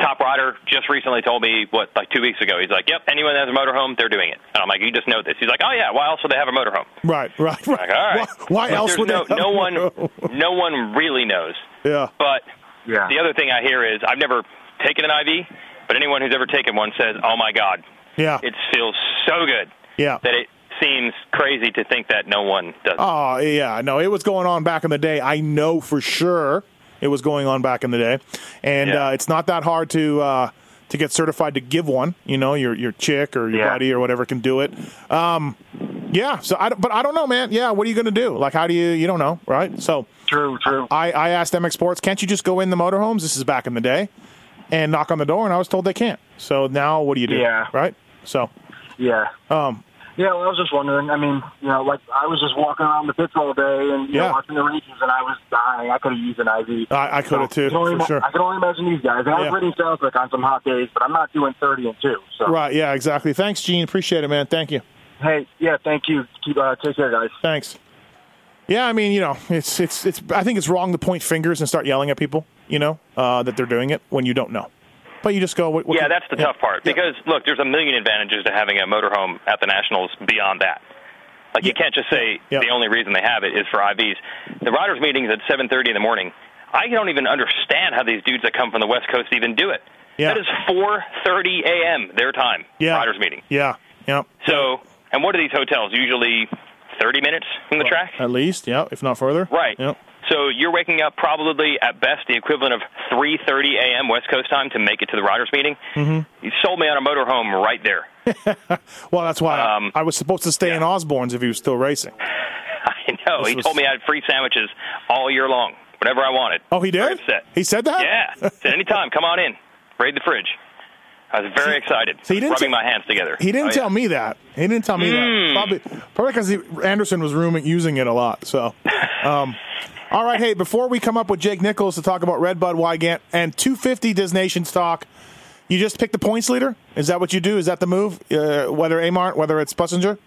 top rider just recently told me what like two weeks ago. He's like, "Yep, anyone that has a motorhome, they're doing it." And I'm like, "You just know this." He's like, "Oh yeah, why else would they have a motorhome?" Right, right, right. Like, all right. Why, why else would no, they have no one motorhome? no one really knows. Yeah. But Yeah. the other thing I hear is I've never taken an IV, but anyone who's ever taken one says, "Oh my God, Yeah. it feels so good." Yeah. That it seems crazy to think that no one does. Oh yeah, no, it was going on back in the day. I know for sure it was going on back in the day, and uh, it's not that hard to uh, to get certified to give one. You know, your your chick or your Yeah. buddy or whatever can do it. Um, yeah, so I but I don't know, man. Yeah, what are you going to do? Like, how do you you don't know, right? So true, true. I I asked MX Sports, can't you just go in the motorhomes? This is back in the day, and knock on the door, and I was told they can't. So now what do you do? Yeah. right. So Yeah. um, Yeah, well, I was just wondering. I mean, you know, like I was just walking around the pits all day and you Yeah. know, watching the races, and I was dying. I could have used an IV. I, I could have too I can, sure. I can only imagine these guys. And I Yeah. was reading Southwick on some hot days, but I'm not doing 30 and two. So Right. Yeah. Exactly. Thanks, Gene. Appreciate it, man. Thank you. hey, yeah, thank you. Keep uh, take care, guys. Thanks. Yeah, I mean, you know, it's it's it's. I think it's wrong to point fingers and start yelling at people. You know uh, that they're doing it when you don't know, but you just go. What, what yeah, can- that's the tough part because look, there's a million advantages to having a motorhome at the Nationals beyond that. Like you can't just say the only reason they have it is for IVs. The riders' meetings at 7:30 in the morning. I don't even understand how these dudes that come from the West Coast even do it. Yeah. That is 4:30 a.m. their time. Yeah. Riders' meeting. Yeah. Yeah. So, and what are these hotels? Usually 30 minutes from the track. At least, yeah, if not further. Right. Yep. So you're waking up probably at best the equivalent of 3:30 a.m. West Coast time to make it to the riders' meeting. hmm You sold me on a motorhome right there. Well, that's why I- Um, I, was supposed to stay in Osborne's if he was still racing. I know. This he was- told me I had free sandwiches all year long, whatever I wanted. Oh, he did. He said that. Yeah. Said anytime, come on in, raid the fridge. I was very excited, so he didn't rubbing tell- my hands together. He didn't Oh, yeah. tell me that. He didn't tell me that. Mm. Probably, probably because Anderson was rooming, using it a lot. So, um, all right. Hey, before we come up with Jake Nichols to talk about Red Bud Weigandt and 250 Des Nations stock, you just pick the points leader. Is that what you do? Is that the move? Uh, whether Amart, whether it's Plessinger?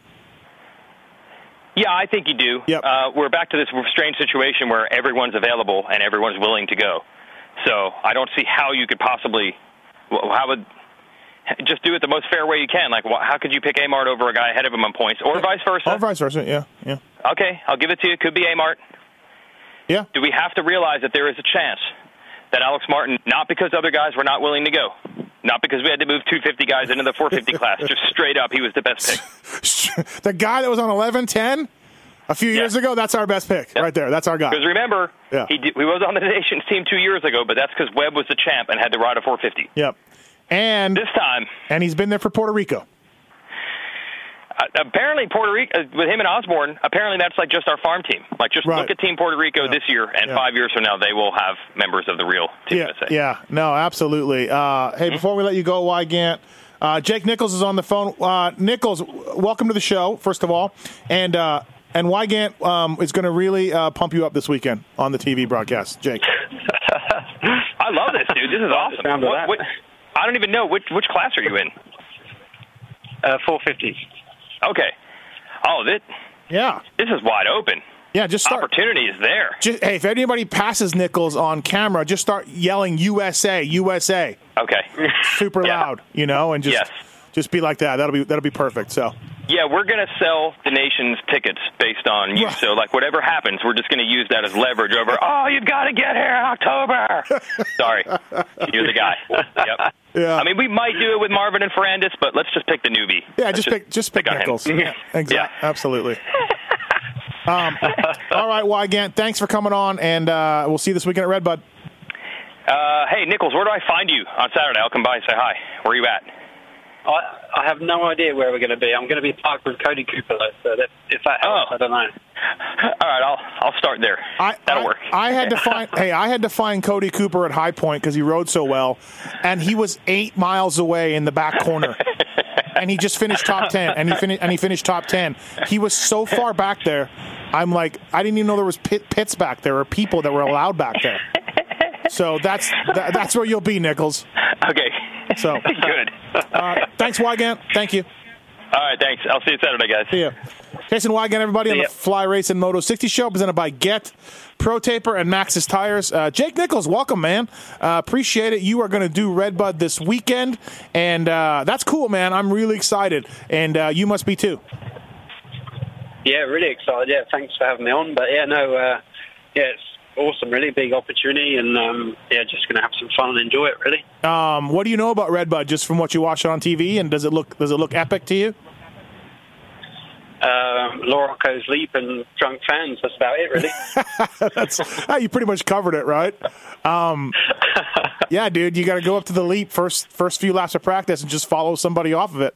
Yeah, I think you do. Yep. Uh, we're back to this strange situation where everyone's available and everyone's willing to go. So I don't see how you could possibly, how would, just do it the most fair way you can. Like, how could you pick Amart over a guy ahead of him on points, or vice versa? Or vice versa. Yeah. Yeah. Okay, I'll give it to you. Could be Amart. Yeah. Do we have to realize that there is a chance that Alex Martin, not because other guys were not willing to go, not because we had to move 250 guys into the 450 class, just straight up, he was the best pick. the guy that was on 11 10 a few years ago, that's our best pick right there. That's our guy. Because remember, Yeah. he, did, he was on the nation's team two years ago, but that's because Webb was the champ and had to ride a 450. Yep. And this time, and he's been there for Puerto Rico. Uh, apparently, Puerto Rico, uh, with him and Osborne, apparently that's like just our farm team. Like, just Right. look at Team Puerto Rico this year, and Yeah. five years from now, they will have members of the real Team Yeah, USA. yeah, no, absolutely. Uh, hey, before we let you go, Weigandt, uh, Jake Nichols is on the phone. Uh, Nichols, welcome to the show, first of all, and uh, and Weigandt um, is going to really uh, pump you up this weekend on the TV broadcast. Jake, I love this, dude. This is awesome. What- what- I don't even know which which class are you in. Uh, 450. Okay. Oh, this yeah, this is wide open. yeah, just start. Opportunity is there. Just, hey, if anybody passes Nichols on camera, just start yelling USA, USA, Okay. super loud, you know, and just Yes. just be like that. That'll be that'll be perfect. So. Yeah, we're going to sell the nation's tickets based on you. So, like, whatever happens, we're just going to use that as leverage over. Oh, you've got to get here in October. Sorry, you're the guy. Yep. Yeah. I mean, we might do it with Marvin and Ferrandis, but let's just pick the newbie. Yeah, Let's just pick just pick him. Nichols. Yeah, exactly. Absolutely. um, all right, Weigandt, thanks for coming on, and uh, we'll see you this weekend at Redbud. Uh, hey, Nichols, where do I find you on Saturday? I'll come by and say hi. Where are you at? I, I have no idea where we're going to be. I'm going to be parked with Cody Cooper, though, so that, if that helps, oh. I don't know. All right, I'll I'll start there. I, That'll I, work. I had to find hey, I had to find Cody Cooper at High Point because he rode so well, and he was eight miles away in the back corner, and he just finished top ten, and he finished and he finished top ten. He was so far back there. I'm like, I didn't even know there was pit, pits back there or people that were allowed back there. So that's that, that's where you'll be, Nichols. Okay. So good. Uh, thanks, Weigandt. Thank you. All right, thanks. I'll see you Saturday, guys. See ya. Jason Weigandt, everybody, on See the Fly Race and Moto 60 show, presented by Get, Pro Taper, and Maxxis Tires. Uh, Jake Nichols, welcome, man. Uh, appreciate it. You are going to do Redbud this weekend, and uh, that's cool, man. I'm really excited, and uh, you must be too. Yeah, really excited. Yeah, thanks for having me on. But yeah, no, uh, yeah, it's awesome. Really big opportunity, and um, yeah, just gonna have some fun and enjoy it. Really. Um, what do you know about Redbud, just from what you watch on TV, and does it look does it look epic to you? Um, LaRocco's leap and drunk fans. That's about it, really. That's ah, you pretty much covered it, right? Um, yeah, dude, you got to go up to the leap first first few laps of practice and just follow somebody off of it.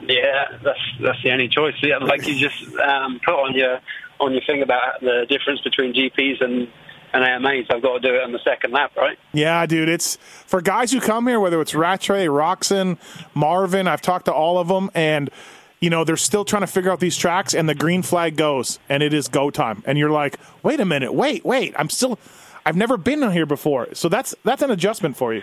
Yeah, that's that's the only choice. Yeah, like you just um, put on your on your thing about the difference between GPs and and AMAs. I've got to do it on the second lap, right? Yeah, dude, it's for guys who come here, whether it's Rattray, Roczen, Marvin. I've talked to all of them, and you know they're still trying to figure out these tracks. And the green flag goes, and it is go time. And you're like, wait a minute, wait, wait, I'm still, I've never been here before, so that's that's an adjustment for you.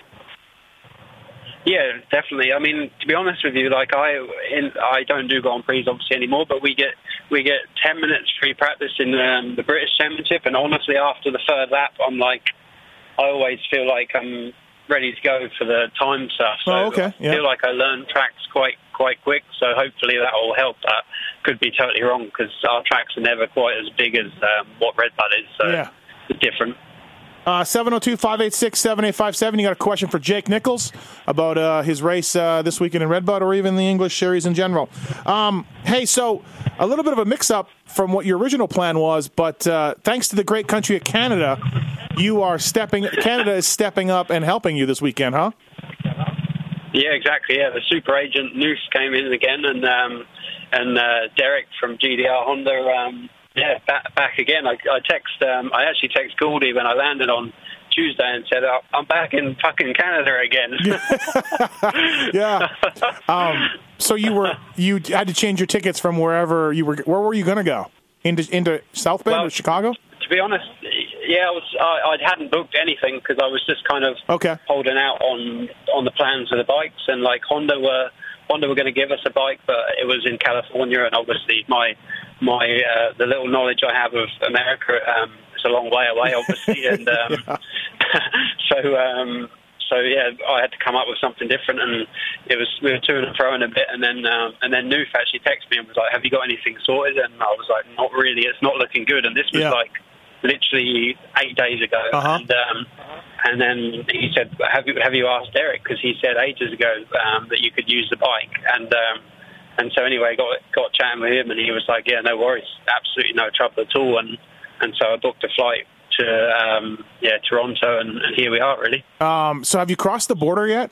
Yeah, definitely. I mean, to be honest with you, like I, in, I don't do Grand Prix obviously anymore, but we get we get ten minutes free practice in um, the British Championship, and honestly, after the third lap, I'm like, I always feel like I'm ready to go for the time stuff. So Oh, okay, I feel like I learn tracks quite quite quick. So hopefully that will help. That could be totally wrong because our tracks are never quite as big as um, what Redbud is. So Yeah. it's different. Uh, 702-586-7857. You got a question for Jake Nichols about uh, his race uh, this weekend in Redbud or even the English series in general. Um, hey, so a little bit of a mix-up from what your original plan was, but uh, thanks to the great country of Canada, you are stepping. Canada is stepping up and helping you this weekend, huh? Yeah, exactly. Yeah, the super agent Noof came in again, and um, and uh, Derek from GDR Honda. Um, yeah, back, back again. I, I text. Um, I actually text Goldie when I landed on Tuesday and said, "Oh, "I'm back in fucking Canada again." yeah. Um, so you were you had to change your tickets from wherever you were. Where were you going to go? Into into South Bend or Chicago? to be honest, yeah, I was. I, I hadn't booked anything because I was just kind of Okay. holding out on on the plans of the bikes, and like Honda were Honda were going to give us a bike, but it was in California, and obviously my my uh, the little knowledge I have of America, um, it's a long way away, obviously, and um, so. Um, so yeah, I had to come up with something different, and it was we were to and fro in a bit, and then um, and then Noof actually texted me and was like, "Have you got anything sorted?" And I was like, "Not really. It's not looking good." And this was Yeah. like literally eight days ago, Uh-huh. and um, and then he said, "Have you have you asked Derek?" Because he said ages ago um, that you could use the bike, and um, and so anyway, got got chatting with him, and he was like, "Yeah, no worries, absolutely no trouble at all." And and so I booked a flight to um, yeah Toronto, and, and here we are, really. Um, so have you crossed the border yet?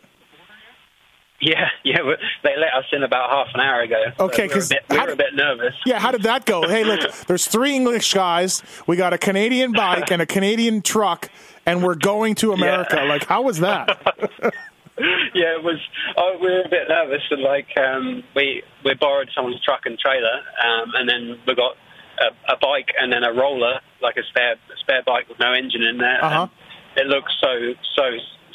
Yeah, yeah, they let us in about half an hour ago. so Okay, we were a bit- we a bit nervous. Yeah, how did that go? Hey, look, there's three English guys. We got a Canadian bike and a Canadian truck, and we're going to America. Like, how was that? yeah, it was. Oh, we were a bit nervous, and like um, we we borrowed someone's truck and trailer, um, and then we got a, a bike and then a roller, like a spare a spare bike with no engine in there. Uh-huh. And it looked so so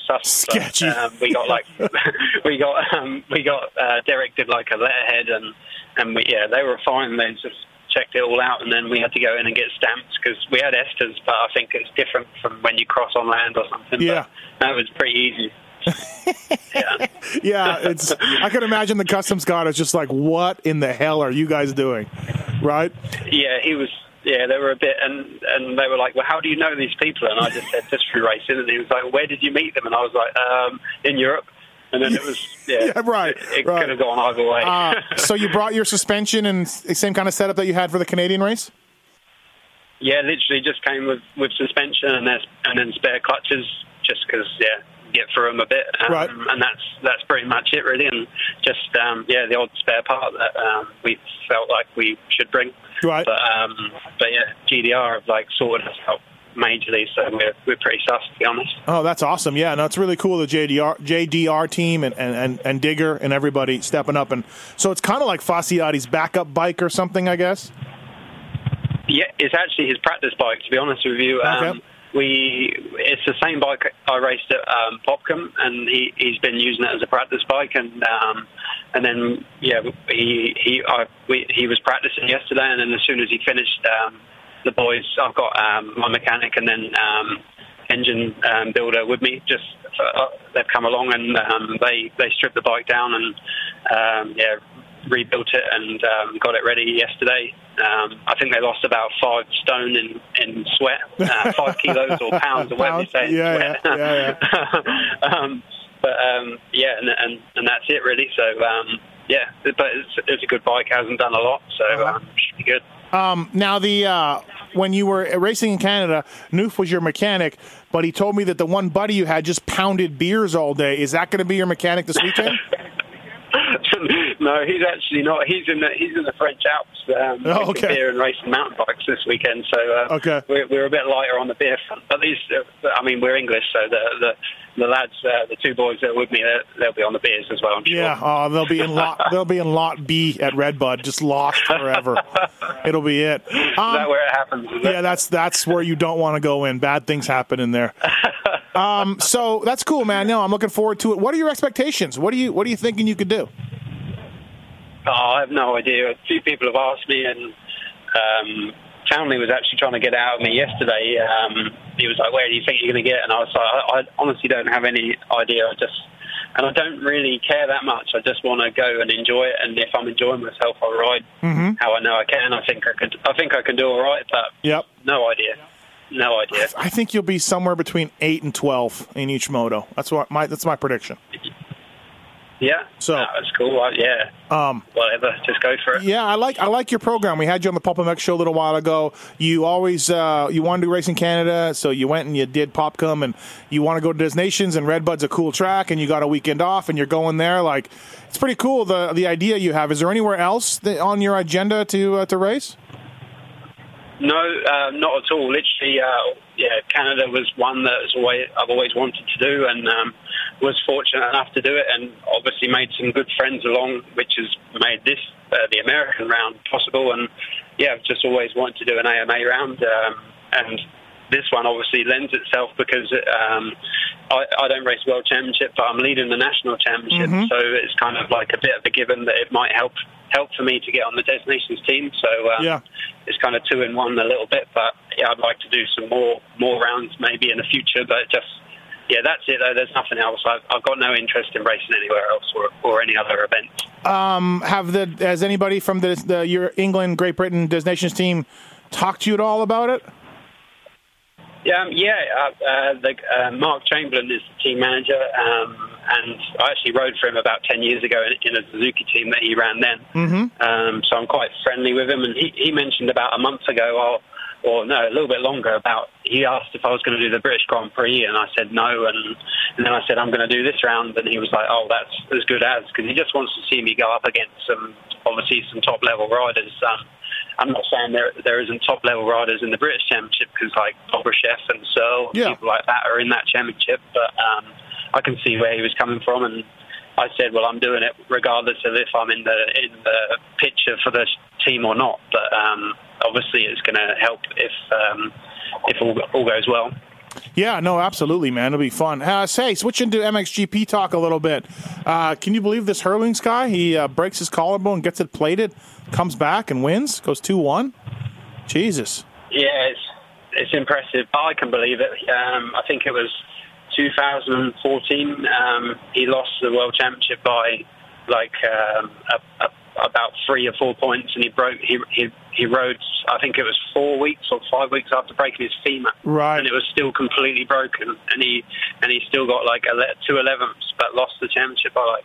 sus. but, Sketchy. Um, we got like we got um, we got uh, Derek did like a letterhead, and and we, yeah, they were fine. They just checked it all out, and then we had to go in and get stamps because we had ESTAs, but I think it's different from when you cross on land or something. Yeah. but that was pretty easy. yeah, it's. I can imagine the customs guard is just like, "What in the hell are you guys doing?" Right? Yeah, he was. Yeah, they were a bit, and and they were like, "Well, how do you know these people?" And I just said, "Just through racing." And he was like, "Where did you meet them?" And I was like, um, "In Europe." And then it was, yeah, Yeah, right, It, it right. could have gone either way. Uh, so you brought your suspension and same kind of setup that you had for the Canadian race. yeah, literally just came with with suspension and and then spare clutches, just because yeah, get through them a bit. Um, Right. And that's that's pretty much it really. And just um, yeah, the odd spare part that um, we felt like we should bring. Right. But um, but yeah, GDR have like sorted us out majorly, so we're we're pretty sus to be honest. Oh, that's awesome! Yeah, no, it's really cool. The GDR GDR team and, and, and, and Digger and everybody stepping up, and so it's kind of like Facciotti's backup bike or something, I guess. Yeah, it's actually his practice bike. To be honest with you, um, Okay. We it's the same bike I raced at um, Popcom, and he he's been using it as a practice bike, and um, and then yeah, he he I, we, he was practicing yesterday, and then as soon as he finished, um, the boys I've got um, my mechanic and then um, engine um, builder with me. Just uh, they've come along and they they stripped the bike down and yeah rebuilt it and got it ready yesterday. Um, I think they lost about five stone in in sweat, uh, five kilos or pounds or whatever you say. Yeah, sweat. yeah, um, but um, yeah, and, and and that's it really. So um, yeah, but it's, it's a good bike. Hasn't done a lot, so um, should be good. Um, now the uh, when you were racing in Canada, Noof was your mechanic, but he told me that the one buddy you had just pounded beers all day. Is that going to be your mechanic this weekend? no, he's actually not. He's in the he's in the French Alps, um, Oh, okay. beer and racing mountain bikes this weekend. So uh, Okay. we're, we're a bit lighter on the beer front. But these, uh, I mean, we're English, so the the, the lads, uh, the two boys that are with me, they'll, be on the beers as well. I'm sure. Yeah, oh, they'll be in lot. they'll be in lot B at Redbud, just lost forever. It'll be it. Um, Is that where it happens? Yeah, that's that's where you don't want to go in. Bad things happen in there. Um, so that's cool, man. No, I'm looking forward to it. What are your expectations? What are you What are you thinking you could do? Oh, I have no idea. A few people have asked me, and um, Townley was actually trying to get out of me yesterday. Um, he was like, "Where do you think you're going to get?" And I was like, I, "I honestly don't have any idea. I just." And I don't really care that much. I just want to go and enjoy it. And if I'm enjoying myself, I'll ride Mm-hmm. how I know I can. I think I could. I think I can do all right, but Yep. no idea. No idea. I think you'll be somewhere between eight and twelve in each moto. That's what my that's my prediction. Yeah. So No, that's cool. I, yeah. Um, Whatever. Just go for it. Yeah, I like I like your program. We had you on the Pulp MX show a little while ago. You always uh, you wanted to race in Canada, so you went and you did Popcom, and you want to go to Des Nations, and Redbud's a cool track, and you got a weekend off, and you're going there. Like, it's pretty cool. The the idea you have. Is there anywhere else that, on your agenda to uh, to race? No, uh, not at all. Literally, uh, yeah, Canada was one that always, I've always wanted to do, and um, was fortunate enough to do it, and obviously made some good friends along, which has made this uh, the American round possible. And yeah, I've just always wanted to do an AMA round, um, and this one obviously lends itself because um, I, I don't race World Championship, but I'm leading the national championship, Mhm. so it's kind of like a bit of a given that it might help help for me to get on the Des Nations team. So um, Yeah. it's kind of two in one a little bit, but yeah, I'd like to do some more more rounds maybe in the future. But just yeah, that's it though. There's nothing else. I've, I've got no interest in racing anywhere else or, or any other event. Um, have the has anybody from the, the your England, Great Britain, Des Nations team talked to you at all about it? Yeah, um, yeah. Uh, uh, the, uh, Mark Chamberlain is the team manager, um, and I actually rode for him about ten years ago in, in a Suzuki team that he ran then. Mm-hmm. Um, so I'm quite friendly with him, and he, he mentioned about a month ago, or, or no, a little bit longer, about he asked if I was going to do the British Grand Prix, and I said no, and, and then I said I'm going to do this round, and he was like, oh, that's as good as, because he just wants to see me go up against some, obviously some top level riders. Um, I'm not saying there there isn't top level riders in the British Championship because like Chef and Searle, Yeah. people like that are in that championship, but um, I can see where he was coming from, and I said, well, I'm doing it regardless of if I'm in the in the picture for the team or not. But um, obviously, it's going to help if um, if all, all goes well. Yeah, no, absolutely, man. It'll be fun. Uh, say, switching to MXGP talk a little bit. Uh, can you believe this Herlings guy? He uh, breaks his collarbone, gets it plated, comes back and wins, goes 2 1. Jesus. Yeah, it's it's impressive. I can believe it. Um, I think it was 2014. Um, he lost the world championship by like um, a, a, about three or four points, and he broke. He he he rode. I think it was four weeks or five weeks after breaking his femur, Right. and it was still completely broken. And he and he still got like ele- two elevenths, but lost the championship by like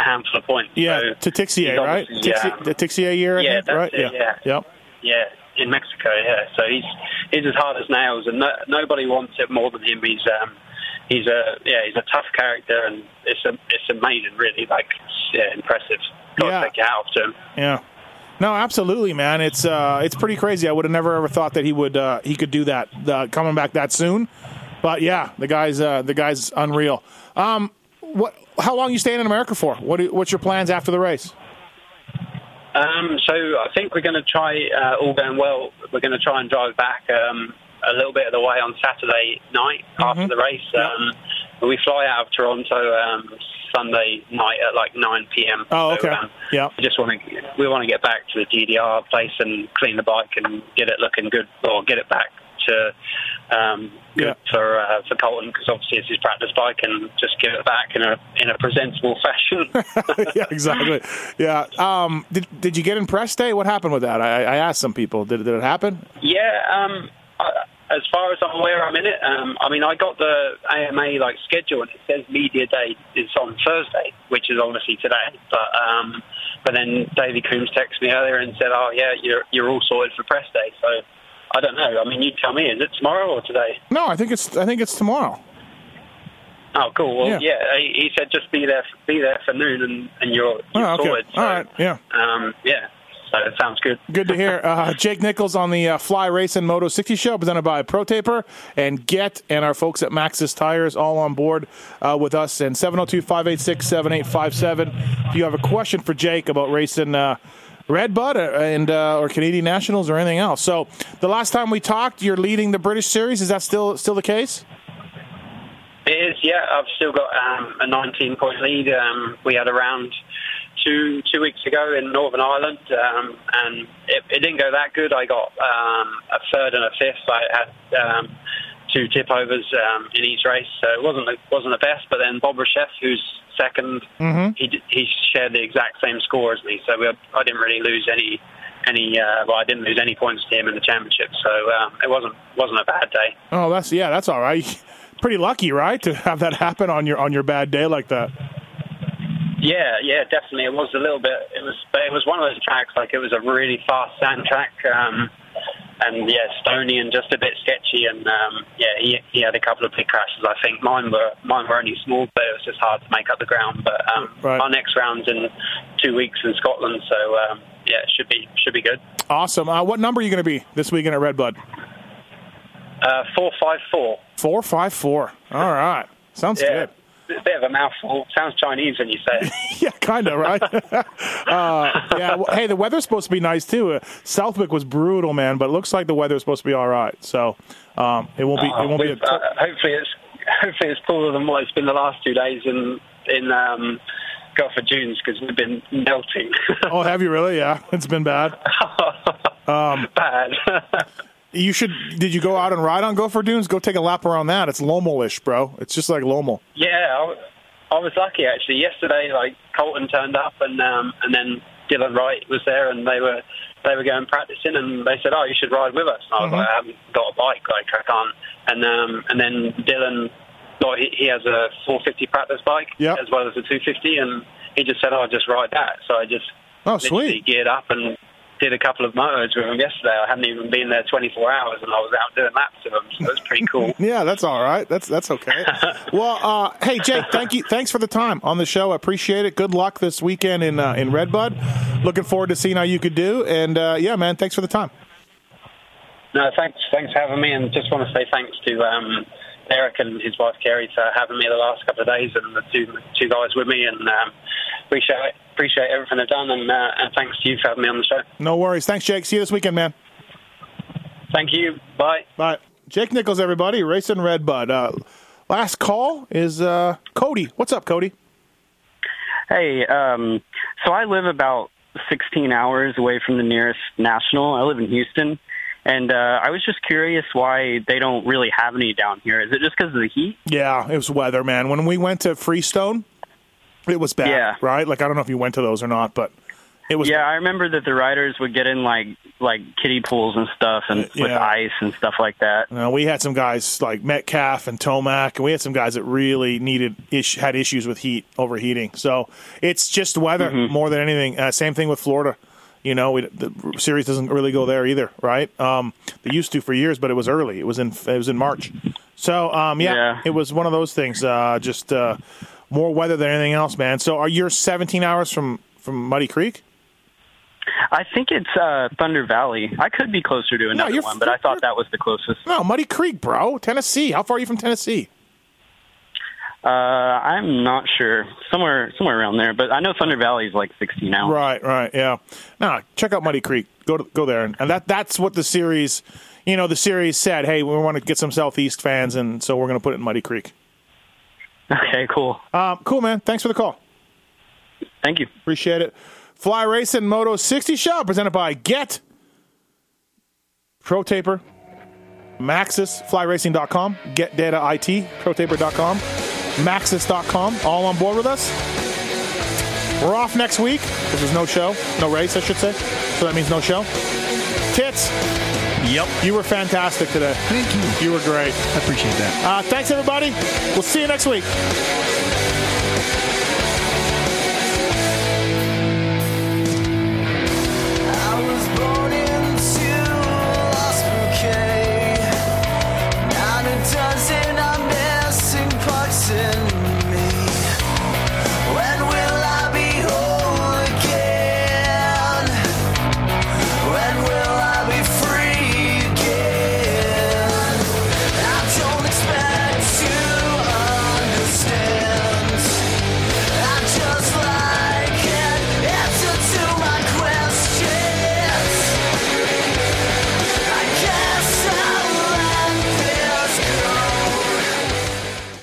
a handful of points. Yeah, so to Tixier, right? Tixi- um, the Tixier year, yeah, think, right? it, yeah. Yep. yeah, in Mexico, yeah. So he's he's as hard as nails, and no, nobody wants it more than him. He's um, he's a yeah, he's a tough character, and it's a, it's amazing, really. Like, yeah, impressive. Got Yeah. to take hat off to him. Yeah. No, absolutely, man. It's uh, it's pretty crazy. I would have never ever thought that he would uh, he could do that uh, coming back that soon. But yeah, the guy's uh, the guy's unreal. Um, what? How long you staying in America for? What? do- What's your plans after the race? Um, so I think we're going to try, uh, all going well, we're going to try and drive back um, a little bit of the way on Saturday night after the race. Um, we fly out of Toronto um, Sunday night at like 9 p.m. Oh, So, okay. um, yeah. we just want to we want to get back to the GDR place and clean the bike and get it looking good, or get it back to um, good for uh, for Colton because obviously it's his practice bike and just give it back in a in a presentable fashion. yeah, exactly. Yeah. Um, did Did you get in press day? What happened with that? I, I asked some people. Did, did it happen? Yeah, um, I, as far as I'm aware, I'm in it. Um, I mean, I got the AMA like schedule, and it says media day is on Thursday, which is obviously today. But um, but then Davey Coombs texted me earlier and said, "Oh yeah, you're you're all sorted for press day." So I don't know. I mean, you tell me. Is it tomorrow or today? No, I think it's I think it's tomorrow. Oh, cool. Well, Yeah. yeah, he, he said just be there, be there for noon, and and you're, you're Oh, okay. sorted. So, All right. Yeah. Um, yeah. So it sounds good. Good to hear. Uh, Jake Nichols on the uh, Fly Racing Moto 60 show, presented by Pro Taper and Get, and our folks at Maxxis Tires, all on board uh, with us. And 702 586 7857. If you have a question for Jake about racing uh, Red Bud uh, and uh, or Canadian Nationals or anything else. So the last time we talked, you're leading the British Series. Is that still still the case? It is, yeah. I've still got um, a 19 point lead. Um, we had a round two two weeks ago in Northern Ireland, um, and it, it didn't go that good. I got um, a third and a fifth. I had um, two tip overs um, in each race, so it wasn't the, wasn't the best. But then Bobryshev, who's second, Mhm. he he shared the exact same score as me, so we, I didn't really lose any. Any uh, well, I didn't lose any points to him in the championship, so um, it wasn't wasn't a bad day. Oh, that's yeah, that's all right. Pretty lucky, right, to have that happen on your on your bad day like that. Yeah, yeah, definitely. It was a little bit. It was, but it was one of those tracks. Like it was a really fast sand track, um, and yeah, stony and just a bit sketchy. And um, yeah, he he had a couple of big crashes. I think mine were mine were only small, but it was just hard to make up the ground. But um, Right. our next round's in two weeks in Scotland, so um, yeah, it should be should be good. Awesome. Uh, what number are you going to be this weekend at Red Bud? Uh, four five four. Four five four. All right, sounds yeah. good. A bit of a mouthful. Sounds Chinese when you say it. Yeah, kind of right. uh, yeah. Well, hey, the weather's supposed to be nice too. Uh, Southwick was brutal, man, but it looks like the weather's supposed to be all right. So um, it won't be. It won't be. A uh, hopefully it's hopefully it's cooler than what it's been the last two days in in um, Gopher Dunes because we've been melting. oh, have you really? Yeah, it's been bad. Um, bad. You should. Did you go out and ride on Gopher Dunes? Go take a lap around that. It's Lommel-ish, bro. It's just like Lomo. yeah, I was lucky actually. Yesterday, like Colton turned up and um, and then Dylan Wright was there and they were they were going practicing and they said, oh, you should ride with us. And I was Mhm. like, I haven't got a bike, like I can't. And um, and then Dylan, got, he, he has a 450 practice bike Yep. as well as a 250, and he just said, oh, just ride that. So I just Oh, sweet. geared up and did a couple of motos with him yesterday. I hadn't even been there 24 hours, and I was out doing laps with him, so it was pretty cool. Yeah, that's all right. That's that's okay. well, uh, hey Jake, thank you. Thanks for the time on the show. I appreciate it. Good luck this weekend in uh, in Redbud. Looking forward to seeing how you could do. And uh, yeah, man, thanks for the time. No, thanks, thanks for having me, and just want to say thanks to um, Eric and his wife Kerry for having me the last couple of days, and the two two guys with me, and um, appreciate appreciate everything they've done, and uh, and thanks to you for having me on the show. No worries. Thanks, Jake. See you this weekend, man. Thank you. Bye. Bye. Jake Nichols, everybody, racing Redbud. Uh, last call is uh, Cody. What's up, Cody? Hey, um, so I live about 16 hours away from the nearest national. I live in Houston, and uh, I was just curious why they don't really have any down here. Is it just because of the heat? Yeah, it was weather, man. When we went to Freestone, it was bad, Yeah. right? Like I don't know if you went to those or not, but it was. yeah, I remember that the riders would get in like like kiddie pools and stuff, and with ice and stuff like that. Uh, we had some guys like Metcalf and Tomac, and we had some guys that really needed ish, had issues with heat overheating. So it's just weather Mm-hmm. more than anything. Uh, same thing with Florida. You know, we, the series doesn't really go there either, right? Um, they used to for years, but it was early. It was in it was in March. So um, yeah, Yeah. it was one of those things. Uh, just uh, more weather than anything else, man. So are you 17 hours from from Muddy Creek? I think it's uh, Thunder Valley. I could be closer to another you're- one, but I thought that was the closest. No, Muddy Creek, bro, Tennessee. How far are you from Tennessee? Uh, I'm not sure. Somewhere somewhere around there, but I know Thunder Valley is like 16 hours. Right, right, yeah. No, check out Muddy Creek. Go to, go there, and that that's what the series. you know, the series said, hey, we want to get some Southeast fans, and so we're going to put it in Muddy Creek. Okay, cool. Um, cool, man. Thanks for the call. Thank you. Appreciate it. Fly Racing Moto 60 Show presented by Get Pro Taper, Maxxis, flyracing.com, Get Data IT, ProTaper.com, Maxxis.com, all on board with us. We're off next week because there's no show, no race, I should say. So that means no show. Tits. Yep. You were fantastic today. Thank you. You were great. I appreciate that. Uh, thanks, everybody. We'll see you next week.